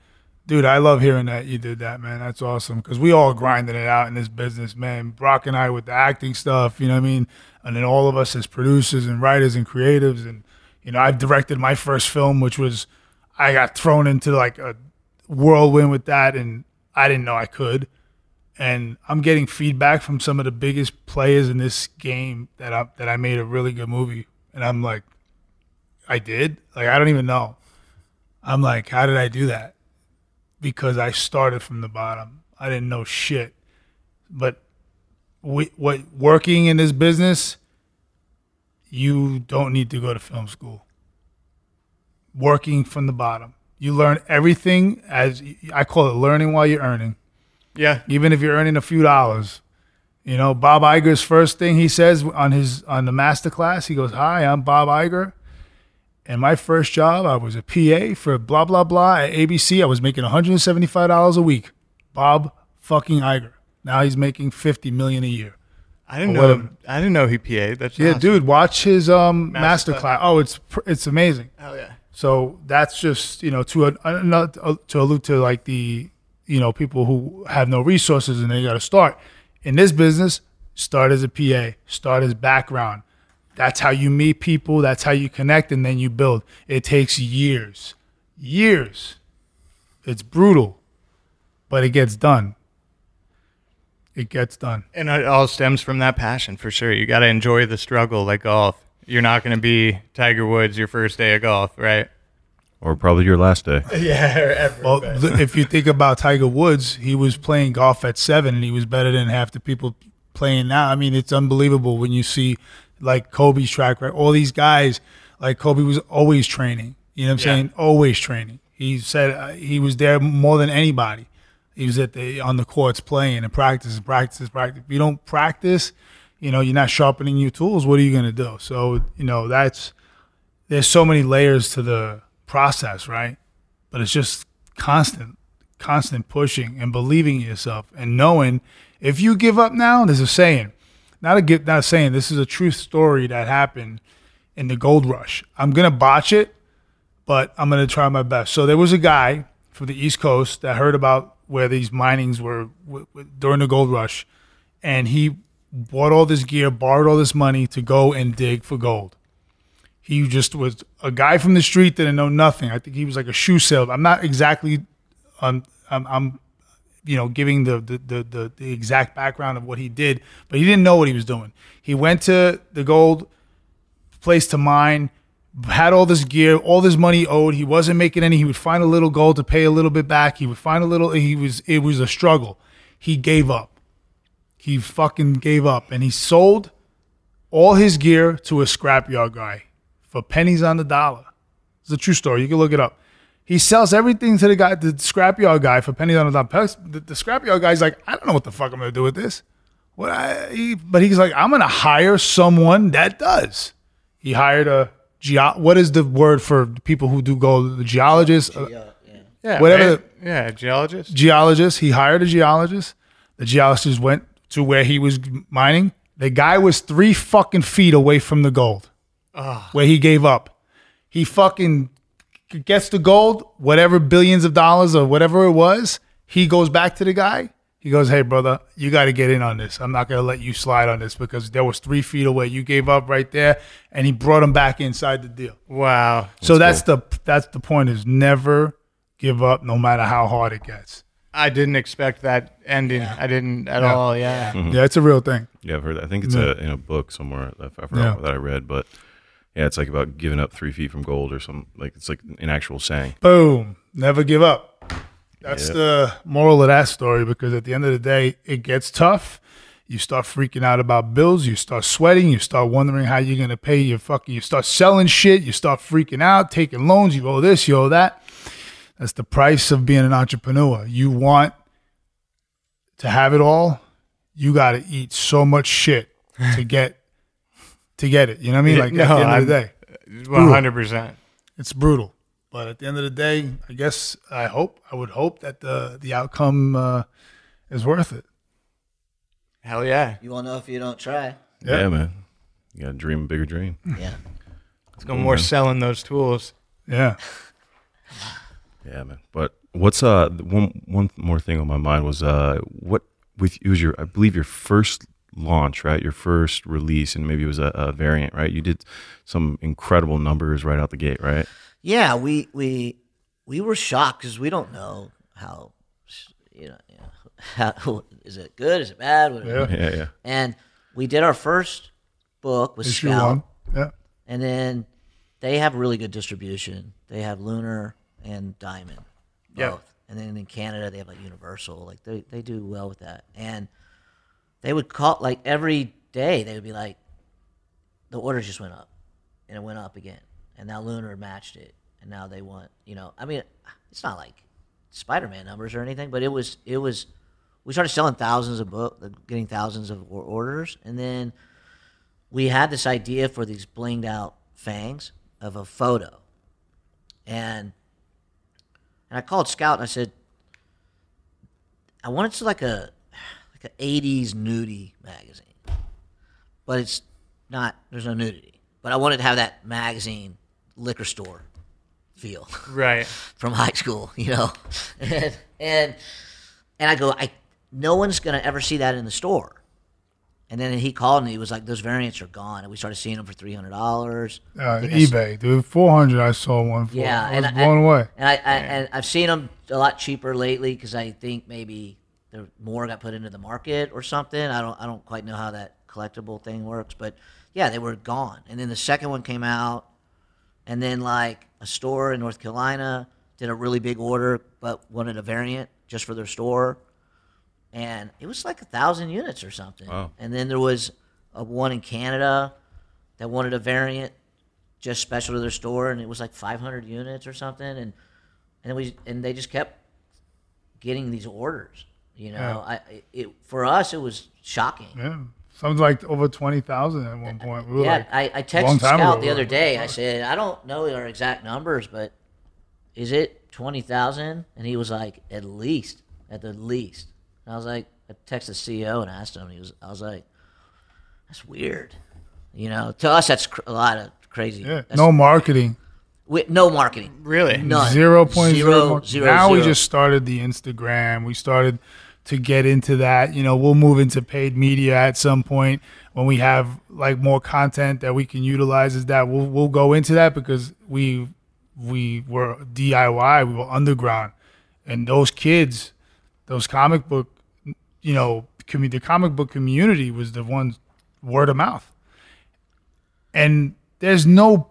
dude, I love hearing that you did that, man. That's awesome because we all grinding it out in this business, man. Brock and I with the acting stuff, you know what I mean, and then all of us as producers and writers and creatives, and you know, I've directed my first film, which was I got thrown into like a whirlwind with that, and I didn't know I could. And I'm getting feedback from some of the biggest players in this game that I that I made a really good movie, and I'm like, I did. Like I don't even know. I'm like, how did I do that? Because I started from the bottom. I didn't know shit. But we, what working in this business, you don't need to go to film school. Working from the bottom, you learn everything as I call it learning while you're earning. Yeah. Even if you're earning a few dollars. You know, Bob Iger's first thing he says on his on the master class, he goes, "Hi, I'm Bob Iger." And my first job, I was a PA for blah blah blah at ABC. I was making $175 a week. Bob fucking Iger. Now he's making 50 million a year. I didn't know. whatever. I didn't know he PA'd. That's Yeah, awesome. dude, watch his um Master master class. class. Oh, it's it's amazing. Hell yeah. So that's just you know to a, uh, not to allude to like the you know people who have no resources and they got to start in this business. Start as a PA. Start as background. That's how you meet people. That's how you connect, and then you build. It takes years, years. It's brutal, but it gets done. It gets done. And it all stems from that passion for sure. You got to enjoy the struggle like golf. You're not going to be Tiger Woods your first day of golf, right? Or probably your last day. Yeah, or ever. Well, th- if you think about Tiger Woods, he was playing golf at seven, and he was better than half the people playing now. I mean, it's unbelievable when you see like Kobe's track record. All these guys, like Kobe, was always training. You know what I'm Yeah. saying? Always training. He said uh, he was there more than anybody. He was at the on the courts playing and practice and practice practice. If you don't practice, you know, you're not sharpening your tools. What are you gonna do? So you know that's there's so many layers to the process, right? But it's just constant, constant pushing and believing in yourself and knowing if you give up now, there's a saying, not a get, not a saying. This is a true story that happened in the gold rush. I'm gonna botch it, but I'm gonna try my best. So there was a guy from the East Coast that heard about where these minings were w- w- during the gold rush, and he bought all this gear, borrowed all this money to go and dig for gold he just was a guy from the street didn't know nothing. I think he was like a shoe salesman. I'm not exactly, um, I'm, I'm, you know, giving the the, the the exact background of what he did, but he didn't know what he was doing. He went to the gold place to mine, had all this gear, all this money owed. He wasn't making any. He would find a little gold to pay a little bit back. He would find a little. He was. It was a struggle. He gave up. He fucking gave up, and he sold all his gear to a scrapyard guy for pennies on the dollar. It's a true story. You can look it up. He sells everything to the guy, the scrapyard guy, for pennies on the dollar. The, the scrapyard guy's like, I don't know what the fuck I'm gonna do with this. What I, he, but he's like, I'm gonna hire someone that does. He hired a geo. What is the word for people who do gold? The geologist. Uh, Yeah, whatever. right? Yeah, geologist. Geologist. He hired a geologist. The geologist went to where he was mining. The guy was three fucking feet away from the gold Ah. where he gave up. He fucking gets the gold, whatever billions of dollars or whatever it was, he goes back to the guy. He goes, "Hey, brother, you got to get in on this. I'm not gonna let you slide on this because there was three feet away. You gave up right there, and he brought him back inside the deal. Wow. so that's the that's the point: is never give up, no matter how hard it gets. I didn't expect that ending. I didn't at Yeah. all. Yeah. Mhm. Yeah, it's a real thing. Yeah, I've heard that. I think it's Yeah. a, in a book somewhere. I forgot Yeah. that I read, but yeah, it's like about giving up three feet from gold or something. Like it's like an actual saying. Boom. Never give up. That's Yeah. the moral of that story because at the end of the day, it gets tough. You start freaking out about bills. You start sweating. You start wondering how you're going to pay your fucking, you start selling shit. You start freaking out, taking loans. You owe this, you owe that. That's the price of being an entrepreneur. You want to have it all. You got to eat so much shit to get to get it. You know what I mean? Like no, at the end of I'm- the day, One hundred percent. it's brutal. But at the end of the day, I guess I hope I would hope that the the outcome uh, is worth it. Hell yeah. You won't know if you don't try. Yeah, man. You gotta dream a bigger dream. Yeah. Let's go more man. selling those tools. Yeah. Yeah, man. But what's uh one one more thing on my mind was uh what with it was your I believe your first launch right your first release and maybe it was a, a variant right you did some incredible numbers right out the gate right Yeah, we we we were shocked because we don't know how you know, you know how, is it good is it bad whatever. Yeah. Yeah, yeah. And we did our first book with Issue Scout, one. Yeah. and then they have really good distribution. They have Lunar and Diamond, both. Yep. And then in Canada they have like Universal. Like they they do well with that. And they would call like every day they would be like, the orders just went up, and it went up again, and now Lunar matched it, and now they want you know I mean it's not like Spider-Man numbers or anything, but it was it was we started selling thousands of books getting thousands of orders, and then we had this idea for these blinged out fangs of a photo, and and I called Scout and I said, I wanted to like a like an '80s nudie magazine, but it's not. There's no nudity, but I wanted to have that magazine liquor store feel, Right. from high school, you know, and and and I go, I no one's gonna ever see that in the store. And then he called me. He was like, "Those variants are gone," and we started seeing them for three hundred dollars. Uh, eBay, dude, four hundred. I saw one for. Yeah, I was and blown I, away. And I, I and I've seen them a lot cheaper lately because I think maybe there more got put into the market or something. I don't I don't quite know how that collectible thing works, but yeah, they were gone. And then the second one came out, and then like a store in North Carolina did a really big order, but wanted a variant just for their store, and it was like a thousand units or something. Wow. And then there was a one in Canada that wanted a variant just special to their store, and it was like 500 units or something, and and we and they just kept getting these orders. You know, Yeah. I it for us it was shocking. Yeah, something like over twenty thousand at one point. We yeah, like, I, I texted Scout ago, the other day. I said, I don't know our exact numbers, but is it twenty thousand? And he was like, at least, at the least. And I was like, I texted the CEO and asked him. He was, I was like, that's weird. You know, to us that's cr- a lot of crazy. Yeah, that's- no marketing. With no marketing. Really? None. Zero point Zero, zero. mar- zero, now we just started the Instagram. We started to get into that. You know, we'll move into paid media at some point when we have like more content that we can utilize. Is that we'll we'll go into that because we we were DIY. We were underground, and those kids, those comic book, you know, commu- the comic book community was the one word of mouth, and there's no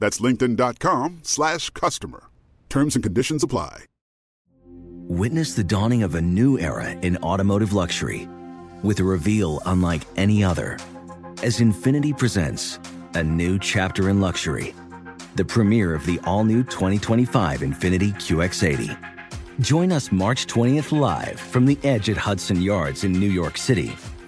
That's linkedin.com slash customer. Terms and conditions apply. Witness the dawning of a new era in automotive luxury with a reveal unlike any other as Infiniti presents a new chapter in luxury, the premiere of the all new 2025 Infiniti QX80. Join us March 20th live from the edge at Hudson Yards in New York City,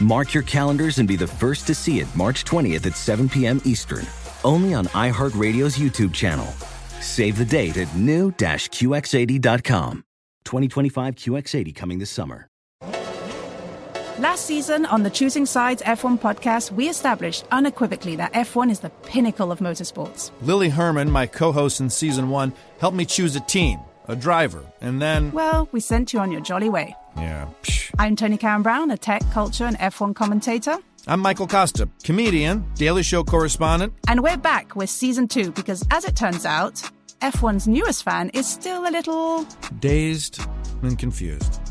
Mark your calendars and be the first to see it March 20th at 7 p.m. Eastern, only on iHeartRadio's YouTube channel. Save the date at new-QX80.com. 2025 QX80 coming this summer. Last season on the Choosing Sides F1 podcast, we established unequivocally that F1 is the pinnacle of motorsports. Lily Herman, my co host in season one, helped me choose a team, a driver, and then. Well, we sent you on your jolly way. Yeah. Psh. I'm Tony Karen Brown, a tech, culture, and F1 commentator. I'm Michael Kosta, comedian, Daily Show correspondent. And we're back with season two because, as it turns out, F1's newest fan is still a little dazed and confused.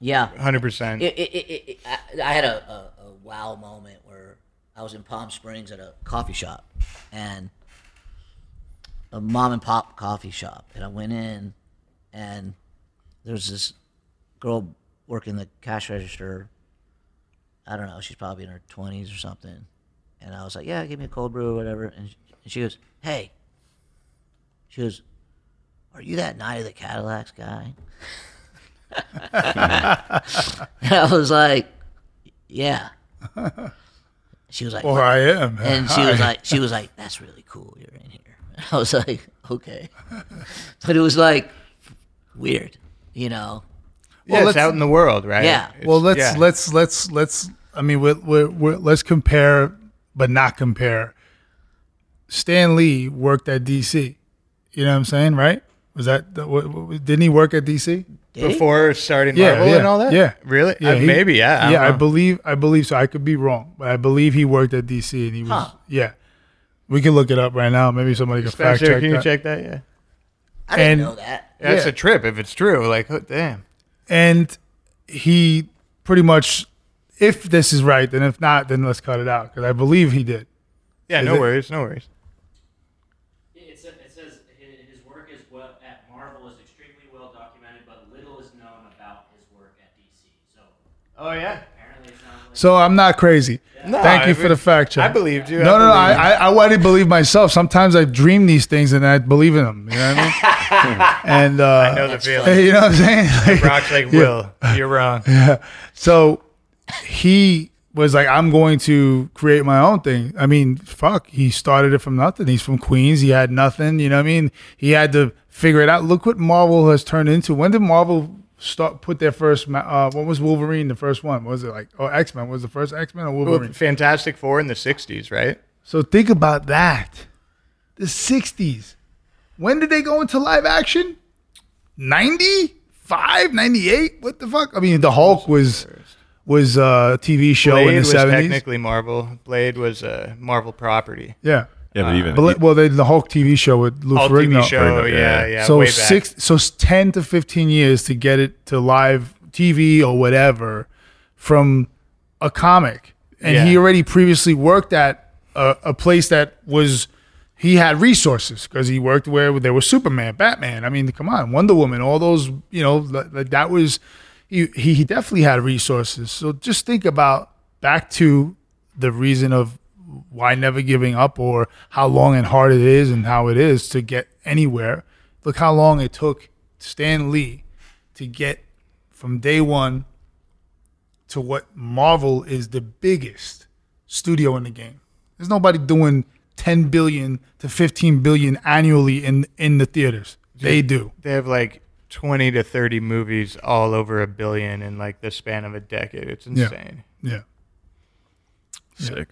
Yeah, hundred percent. I, I had a, a, a, wow moment where I was in Palm Springs at a coffee shop, and a mom and pop coffee shop, and I went in, and there was this girl working the cash register. I don't know, she's probably in her twenties or something, and I was like, "Yeah, give me a cold brew or whatever," and she, and she goes, "Hey," she goes, "Are you that Night of the Cadillacs guy?" I was like, yeah. She was like, "Or I am," and she was like, she was like, "That's really cool. You're in here." I was like, "Okay," but it was like weird, you know. Yeah, well, it's out in the world, right? Yeah. It's, well, let's yeah. let's let's let's. I mean, we're, we're, we're, let's compare, but not compare. Stan Lee worked at DC. You know what I'm saying, right? Was that didn't he work at DC before starting yeah, Marvel yeah, and all that? Yeah, really? Yeah, uh, he, maybe. Yeah, I yeah. I believe I believe so. I could be wrong, but I believe he worked at DC and he was. Huh. Yeah, we can look it up right now. Maybe somebody can fact check can you that. check that? Yeah, I didn't And- know that. yeah it's Yeah. a trip if it's true. Like, oh, damn. and he pretty much, if this is right, then if not, then let's cut it out because I believe he did. Yeah, Is no it- worries, no worries. It says, it says hi- his work is well, at Marvel is extremely well documented, but little is known about his work at DC. So Oh yeah. apparently it's not. Like So I'm not crazy. No, Thank you I for mean, the fact check. I believed you. No, I no, no. I, believe I, I already believe myself. Sometimes I dream these things and I believe in them. You know what I mean? and uh, I know the feeling. You know what I'm saying? Like- Brock's like, Yeah. Will, you're wrong. Yeah. So he was like, I'm going to create my own thing. I mean, fuck, he started it from nothing. He's from Queens. He had nothing. You know what I mean? He had to figure it out. Look what Marvel has turned into. When did Marvel start put their first? Uh, what was Wolverine? The first one What was it like? Oh, X Men was the first X Men or Wolverine? Fantastic Four in the '60s, right? So think about that. The 60s. When did they go into live action? 95, 98? What the fuck? I mean, the Hulk was was a TV show Blade in the was 70s. technically Marvel. Blade was a Marvel property. Yeah. Yeah, but uh, even Bla- well, they, the Hulk TV show with Lou Hulk Ferrigno. TV show, yeah, yeah. so way back. six, so ten to fifteen years to get it to live TV or whatever from a comic, and he already previously worked at a, a place that was he had resources because he worked where there was Superman, Batman. I mean, come on, Wonder Woman, all those, you know, like that was he he definitely had resources. So just think about back to the reason of why never giving up or how long and hard it is and how it is to get anywhere. Look how long it took Stan Lee to get from day one to what Marvel is the biggest studio in the game. There's nobody doing 10 billion to 15 billion annually in in the theaters. They do. They have like 20 to 30 movies all over a billion in like the span of a decade. It's Yeah. insane. Yeah. Sick.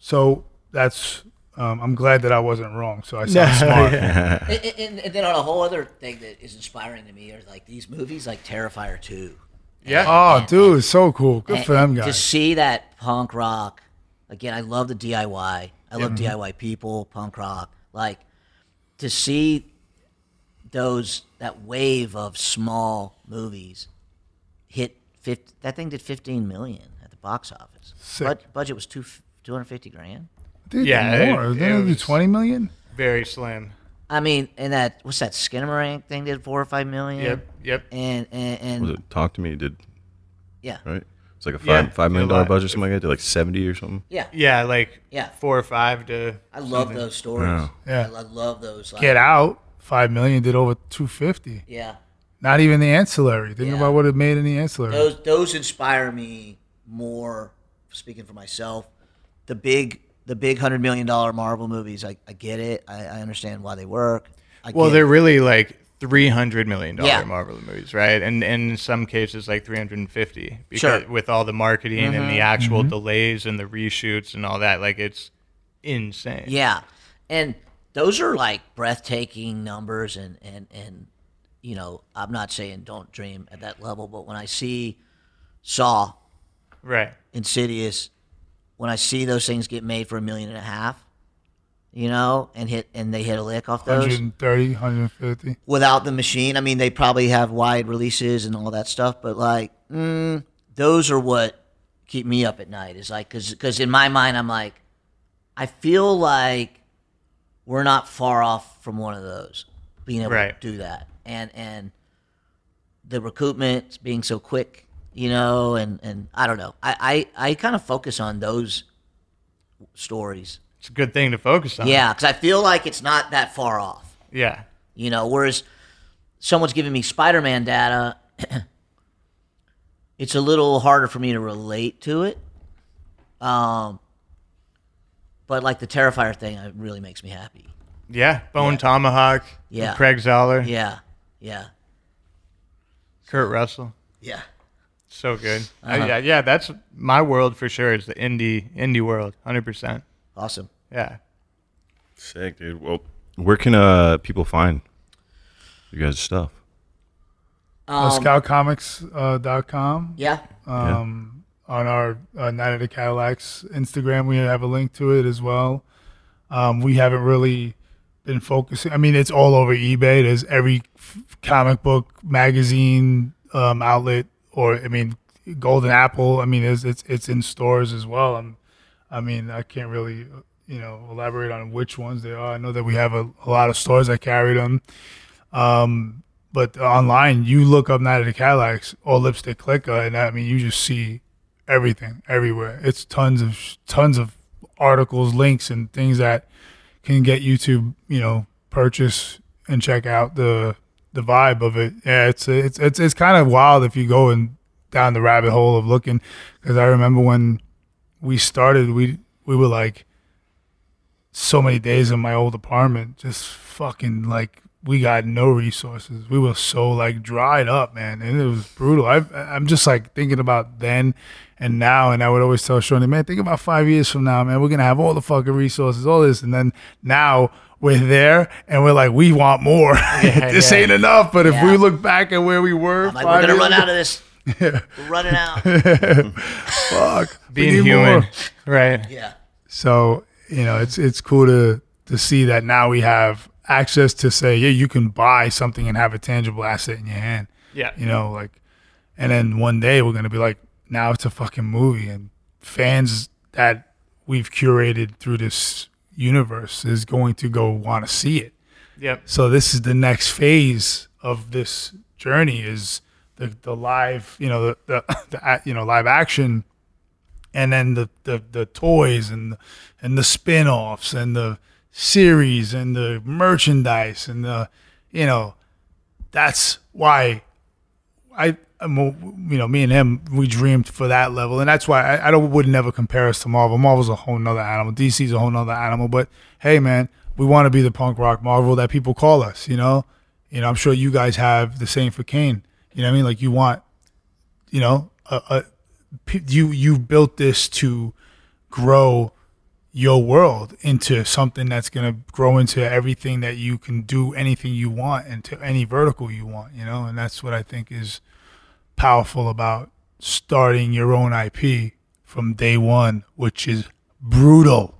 So that's um, I'm glad that I wasn't wrong. So I sound smart. and, and, and then on a whole other thing that is inspiring to me are like these movies like Terrifier 2. Yeah. Oh, dude, it's so cool. Good And- for them guys. To see that punk rock, again, I love the DIY. I love Yeah. DIY people, punk rock. Like to see those that wave of small movies hit 50, that thing did 15 million at the box office. Sick. Bud- budget was two 250 grand. Dude, Yeah, more. it- Didn't it they do was- 20 million? Very slim. I mean, and that what's that Skinamarink thing did 4 or 5 million? Yep, yep. And and, and Was it Talk to Me? Did Yeah. right? It's like a five Yeah, five million dollar budget, or something like that. Did like seventy or something. Yeah. Yeah, like Yeah. four or five to. I love something. those stories. Wow. Yeah. I, I love those. Like, Get Out, 5 million did over 250. Yeah. Not even the ancillary. Think Yeah. about what it made in the ancillary. Those those inspire me more. Speaking for myself, the big the big hundred million dollar Marvel movies. I, I get it. I, I understand why they work. I Well, they're it. really like three hundred million dollar Yeah. Marvel movies, right? And, and in some cases, like three hundred and fifty. Sure. With all the marketing and the Mhm. actual Mm-hmm. delays and the reshoots and all that, like it's insane. yeah, and those are like breathtaking numbers. And and and you know, I'm not saying don't dream at that level, but when I see Saw, Right. Insidious, when I see those things get made for a million and a half, you know, and hit and they hit a lick off those. 130, 150. without the machine. I mean, they probably have wide releases and all that stuff, but like, mm, those are what keep me up at night. Is like, because because in my mind, I'm like, I feel like we're not far off from one of those being able Right. to do that, and and the recoupment being so quick, you know, and and I don't know. I I, I kind of focus on those stories. It's a good thing to focus on. Yeah, because I feel like it's not that far off. Yeah. You know, whereas someone's giving me Spider Man data, it's a little harder for me to relate to it. Um, but like the Terrifier thing, it really makes me happy. Yeah. Bone Tomahawk. Yeah. Craig Zahler. Yeah, yeah, Kurt Russell. yeah. So good. Uh, Uh-huh. yeah, yeah. That's my world for sure. Is the indie indie world, hundred percent. Awesome. Yeah. Sick, dude. Well, where can uh people find you guys' stuff? Uh, Um, ScoutComics.com. Yeah. Um, On our uh, Night of the Cadillacs Instagram, we have a link to it as well. Um, we haven't really been focusing. I mean, it's all over eBay. There's every f- comic book magazine um, outlet, or I mean, Golden Apple. I mean, it's it's, it's in stores as well. I'm, I mean, I can't really you know elaborate on which ones they are. I know that we have a, a lot of stores that carry them. Um, but online, you look up Night of the Cadillacs or Lipstick Cliqa, and I mean, you just see everything everywhere. It's tons of tons of articles, links, and things that can get you to you know purchase and check out the the vibe of it. Yeah, it's it's it's it's kind of wild if you go and down the rabbit hole of looking. Because I remember when we started, we we were like so many days in my old apartment, just fucking like we got no resources. We were so like dried up, man, and it was brutal. I I'm just like thinking about then and now, and I would always tell Shawnee, man, think about five years from now, man, we're gonna have all the fucking resources, all this, and then now we're there and we're like, we want more. this yeah. ain't enough. But if we look back at where we were, I'm like, we're gonna run ago- out of this. We're running out. Fuck. Being human. more. Right. Yeah. So you know, it's it's cool to to see that now we have access to say, yeah, you can buy something and have a tangible asset in your hand. Yeah. You know, like, and then one day we're gonna be like, now it's a fucking movie, and fans that we've curated through this universe is going to go want to see it. Yep. So this is the next phase of this journey is the the live, you know, the the, the you know live action, and then the the, the toys and the, and the spin-offs and the series and the merchandise and the you know that's why I, you know, me and him, we dreamed for that level, and that's why I, I don't would never compare us to Marvel. Marvel's a whole nother animal. DC's a whole nother animal. But hey, man, we want to be the punk rock Marvel that people call us. You know, you know, I'm sure you guys have the same for Kane. You know what I mean? Like you want, you know, a, a you you built this to grow your world into something that's going to grow into everything that you can do anything you want into any vertical you want you know and that's what i think is powerful about starting your own ip from day one which is brutal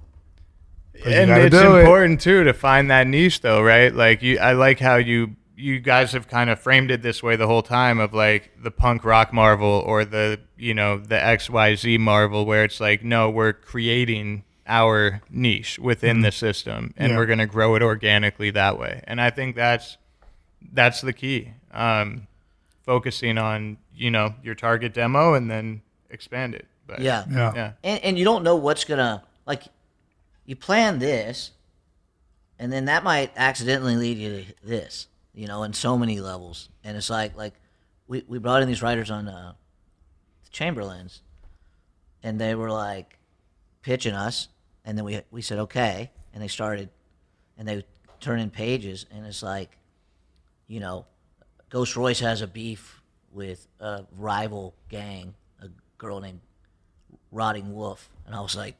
But and it's do it. important too to find that niche though right like you i like how you you guys have kind of framed it this way the whole time of like the punk rock marvel or the you know the xyz marvel where it's like no we're creating our niche within Mhm. the system and Yeah. we're going to grow it organically that way and i think that's that's the key um focusing on you know your target demo and then expand it but Yeah. yeah And, and you don't know what's gonna like. You plan this, and then that might accidentally lead you to this. You know, in so many levels, and it's like like we we brought in these writers on uh, the Chamberlains, and they were like pitching us, and then we we said okay, and they started, and they turn in pages, and it's like, you know, Ghost Royce has a beef with a rival gang, a girl named Rotting Wolf, and I was like,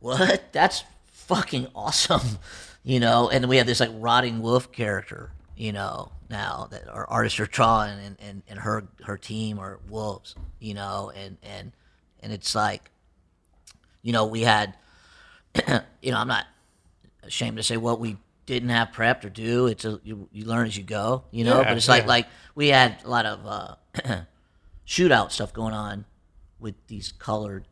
what? That's fucking awesome, you know. And we have this like Rotting Wolf character, you know, now that our artists are drawing, and, and, and her her team are wolves, you know, and and and it's like, you know, we had, you know, I'm not ashamed to say what we didn't have prepped or do. It's a you, you learn as you go, you know. Yeah, but it's like yeah. like we had a lot of uh, shootout stuff going on with these colored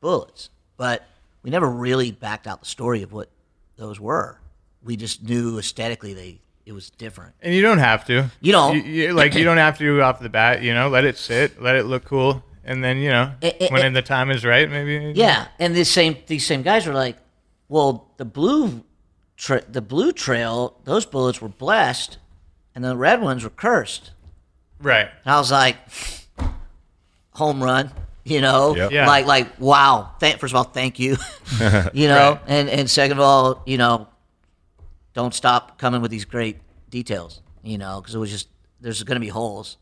bullets, but we never really backed out the story of what those were. We just knew aesthetically they it was different. And you don't have to. You don't. You, you- like you don't have to off the bat. You know, let it sit, let it look cool, and then you know Eh, eh, when eh. the time is right, maybe. Yeah, and this same these same guys were like, "Well, the blue, tra- the blue trail, those bullets were blessed, and the red ones were cursed." Right. And I was like, "Home run," you know, Yep. Yeah. like like wow. Thank first of all, thank you, you know, Right. and and second of all, you know, don't stop coming with these great details, you know, because it was just there's going to be holes.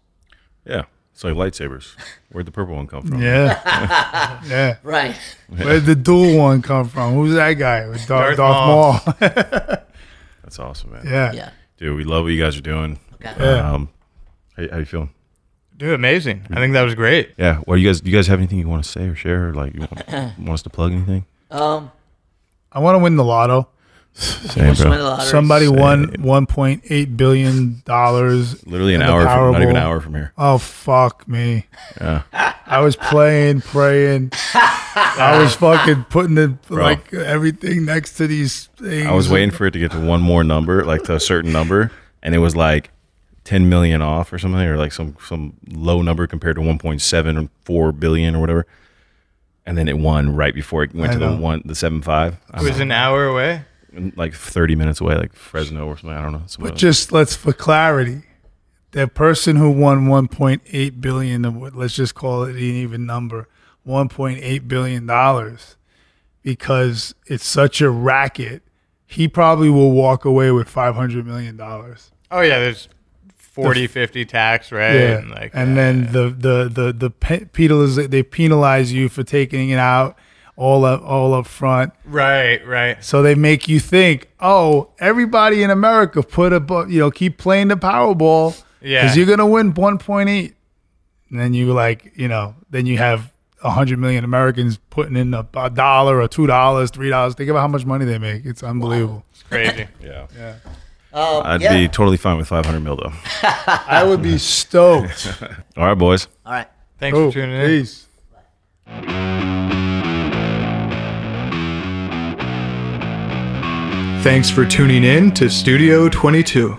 Yeah. It's like lightsabers. Where'd the purple one come from? Yeah. yeah. Right. Where'd the dual one come from? Who's that guy? With Darth, Darth Darth Maul. Maul. That's awesome, man. Yeah. Yeah. Dude, we love what you guys are doing. Okay. Yeah. Um, how, how you feeling? Dude, amazing. I think that was great. Yeah. Well, you guys, do you guys have anything you want to say or share? Or like, you want, want us to plug anything? Um, I want to win the lotto. Same, bro. win the lottery. Somebody Same. won one point eight billion dollars. Literally an hour from- not even an hour from here. Oh fuck me! Yeah. I was playing, praying. I was fucking putting the Bro. like everything next to these things. I was waiting for it to get to one more number, like to a certain number, and it was like 10 million off or something, or like some some low number compared to 1.74 billion or four billion or whatever. And then it won right before it went I to the know. one the seven five. It was an hour away. Like 30 minutes away, like Fresno or something. I don't know. somewhere But else. just let's for clarity, the person who won 1.8 billion, of what- let's just call it an even number, 1.8 billion dollars, because it's such a racket. He probably will walk away with 500 million dollars. Oh yeah, there's 40, 50 tax, right? Yeah, And like and then the the the the pe- penalize they penalize you for taking it out all up all up front. right, right. So they make you think, oh, everybody in America put a bu- you know keep playing the Powerball Yeah. because you're gonna win 1.8, and then you like you know then you have a hundred million Americans putting in a, a dollar or two dollars, three dollars. Think about how much money they make. It's unbelievable. It's crazy. yeah. Yeah. Um, I'd yeah. be totally fine with 500 mil though. I would be stoked. All right, boys. All right. Thanks Cool. for tuning in. Peace. Thanks for tuning in to Studio 22.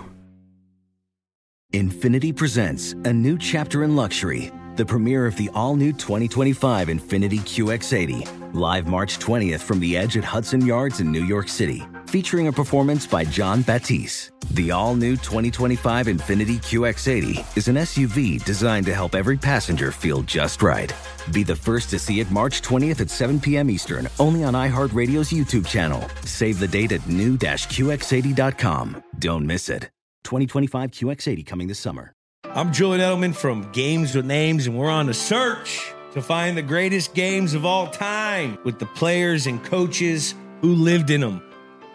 Infiniti presents a new chapter in luxury, the premiere of the all new 2025 Infiniti QX80, live March 20th from the edge at Hudson Yards in New York City, featuring a performance by Jon Batiste. The all new 2025 Infiniti QX80 is an SUV designed to help every passenger feel just right. Be the first to see it March 20th at 7 p.m. Eastern, only on iHeartRadio's YouTube channel. Save the date at new-QX80.com. Don't miss it. 2025 QX80 coming this summer. I'm Julian Edelman from Games with Names, and we're on a search to find the greatest games of all time with the players and coaches who lived in them.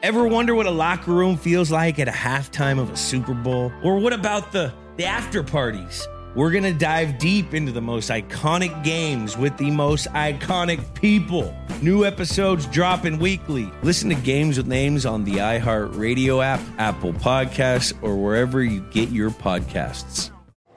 Ever wonder what a locker room feels like at a halftime of a Super Bowl? Or what about the, the after parties? We're going to dive deep into the most iconic games with the most iconic people. New episodes dropping weekly. Listen to Games with Names on the iHeartRadio app, Apple Podcasts, or wherever you get your podcasts.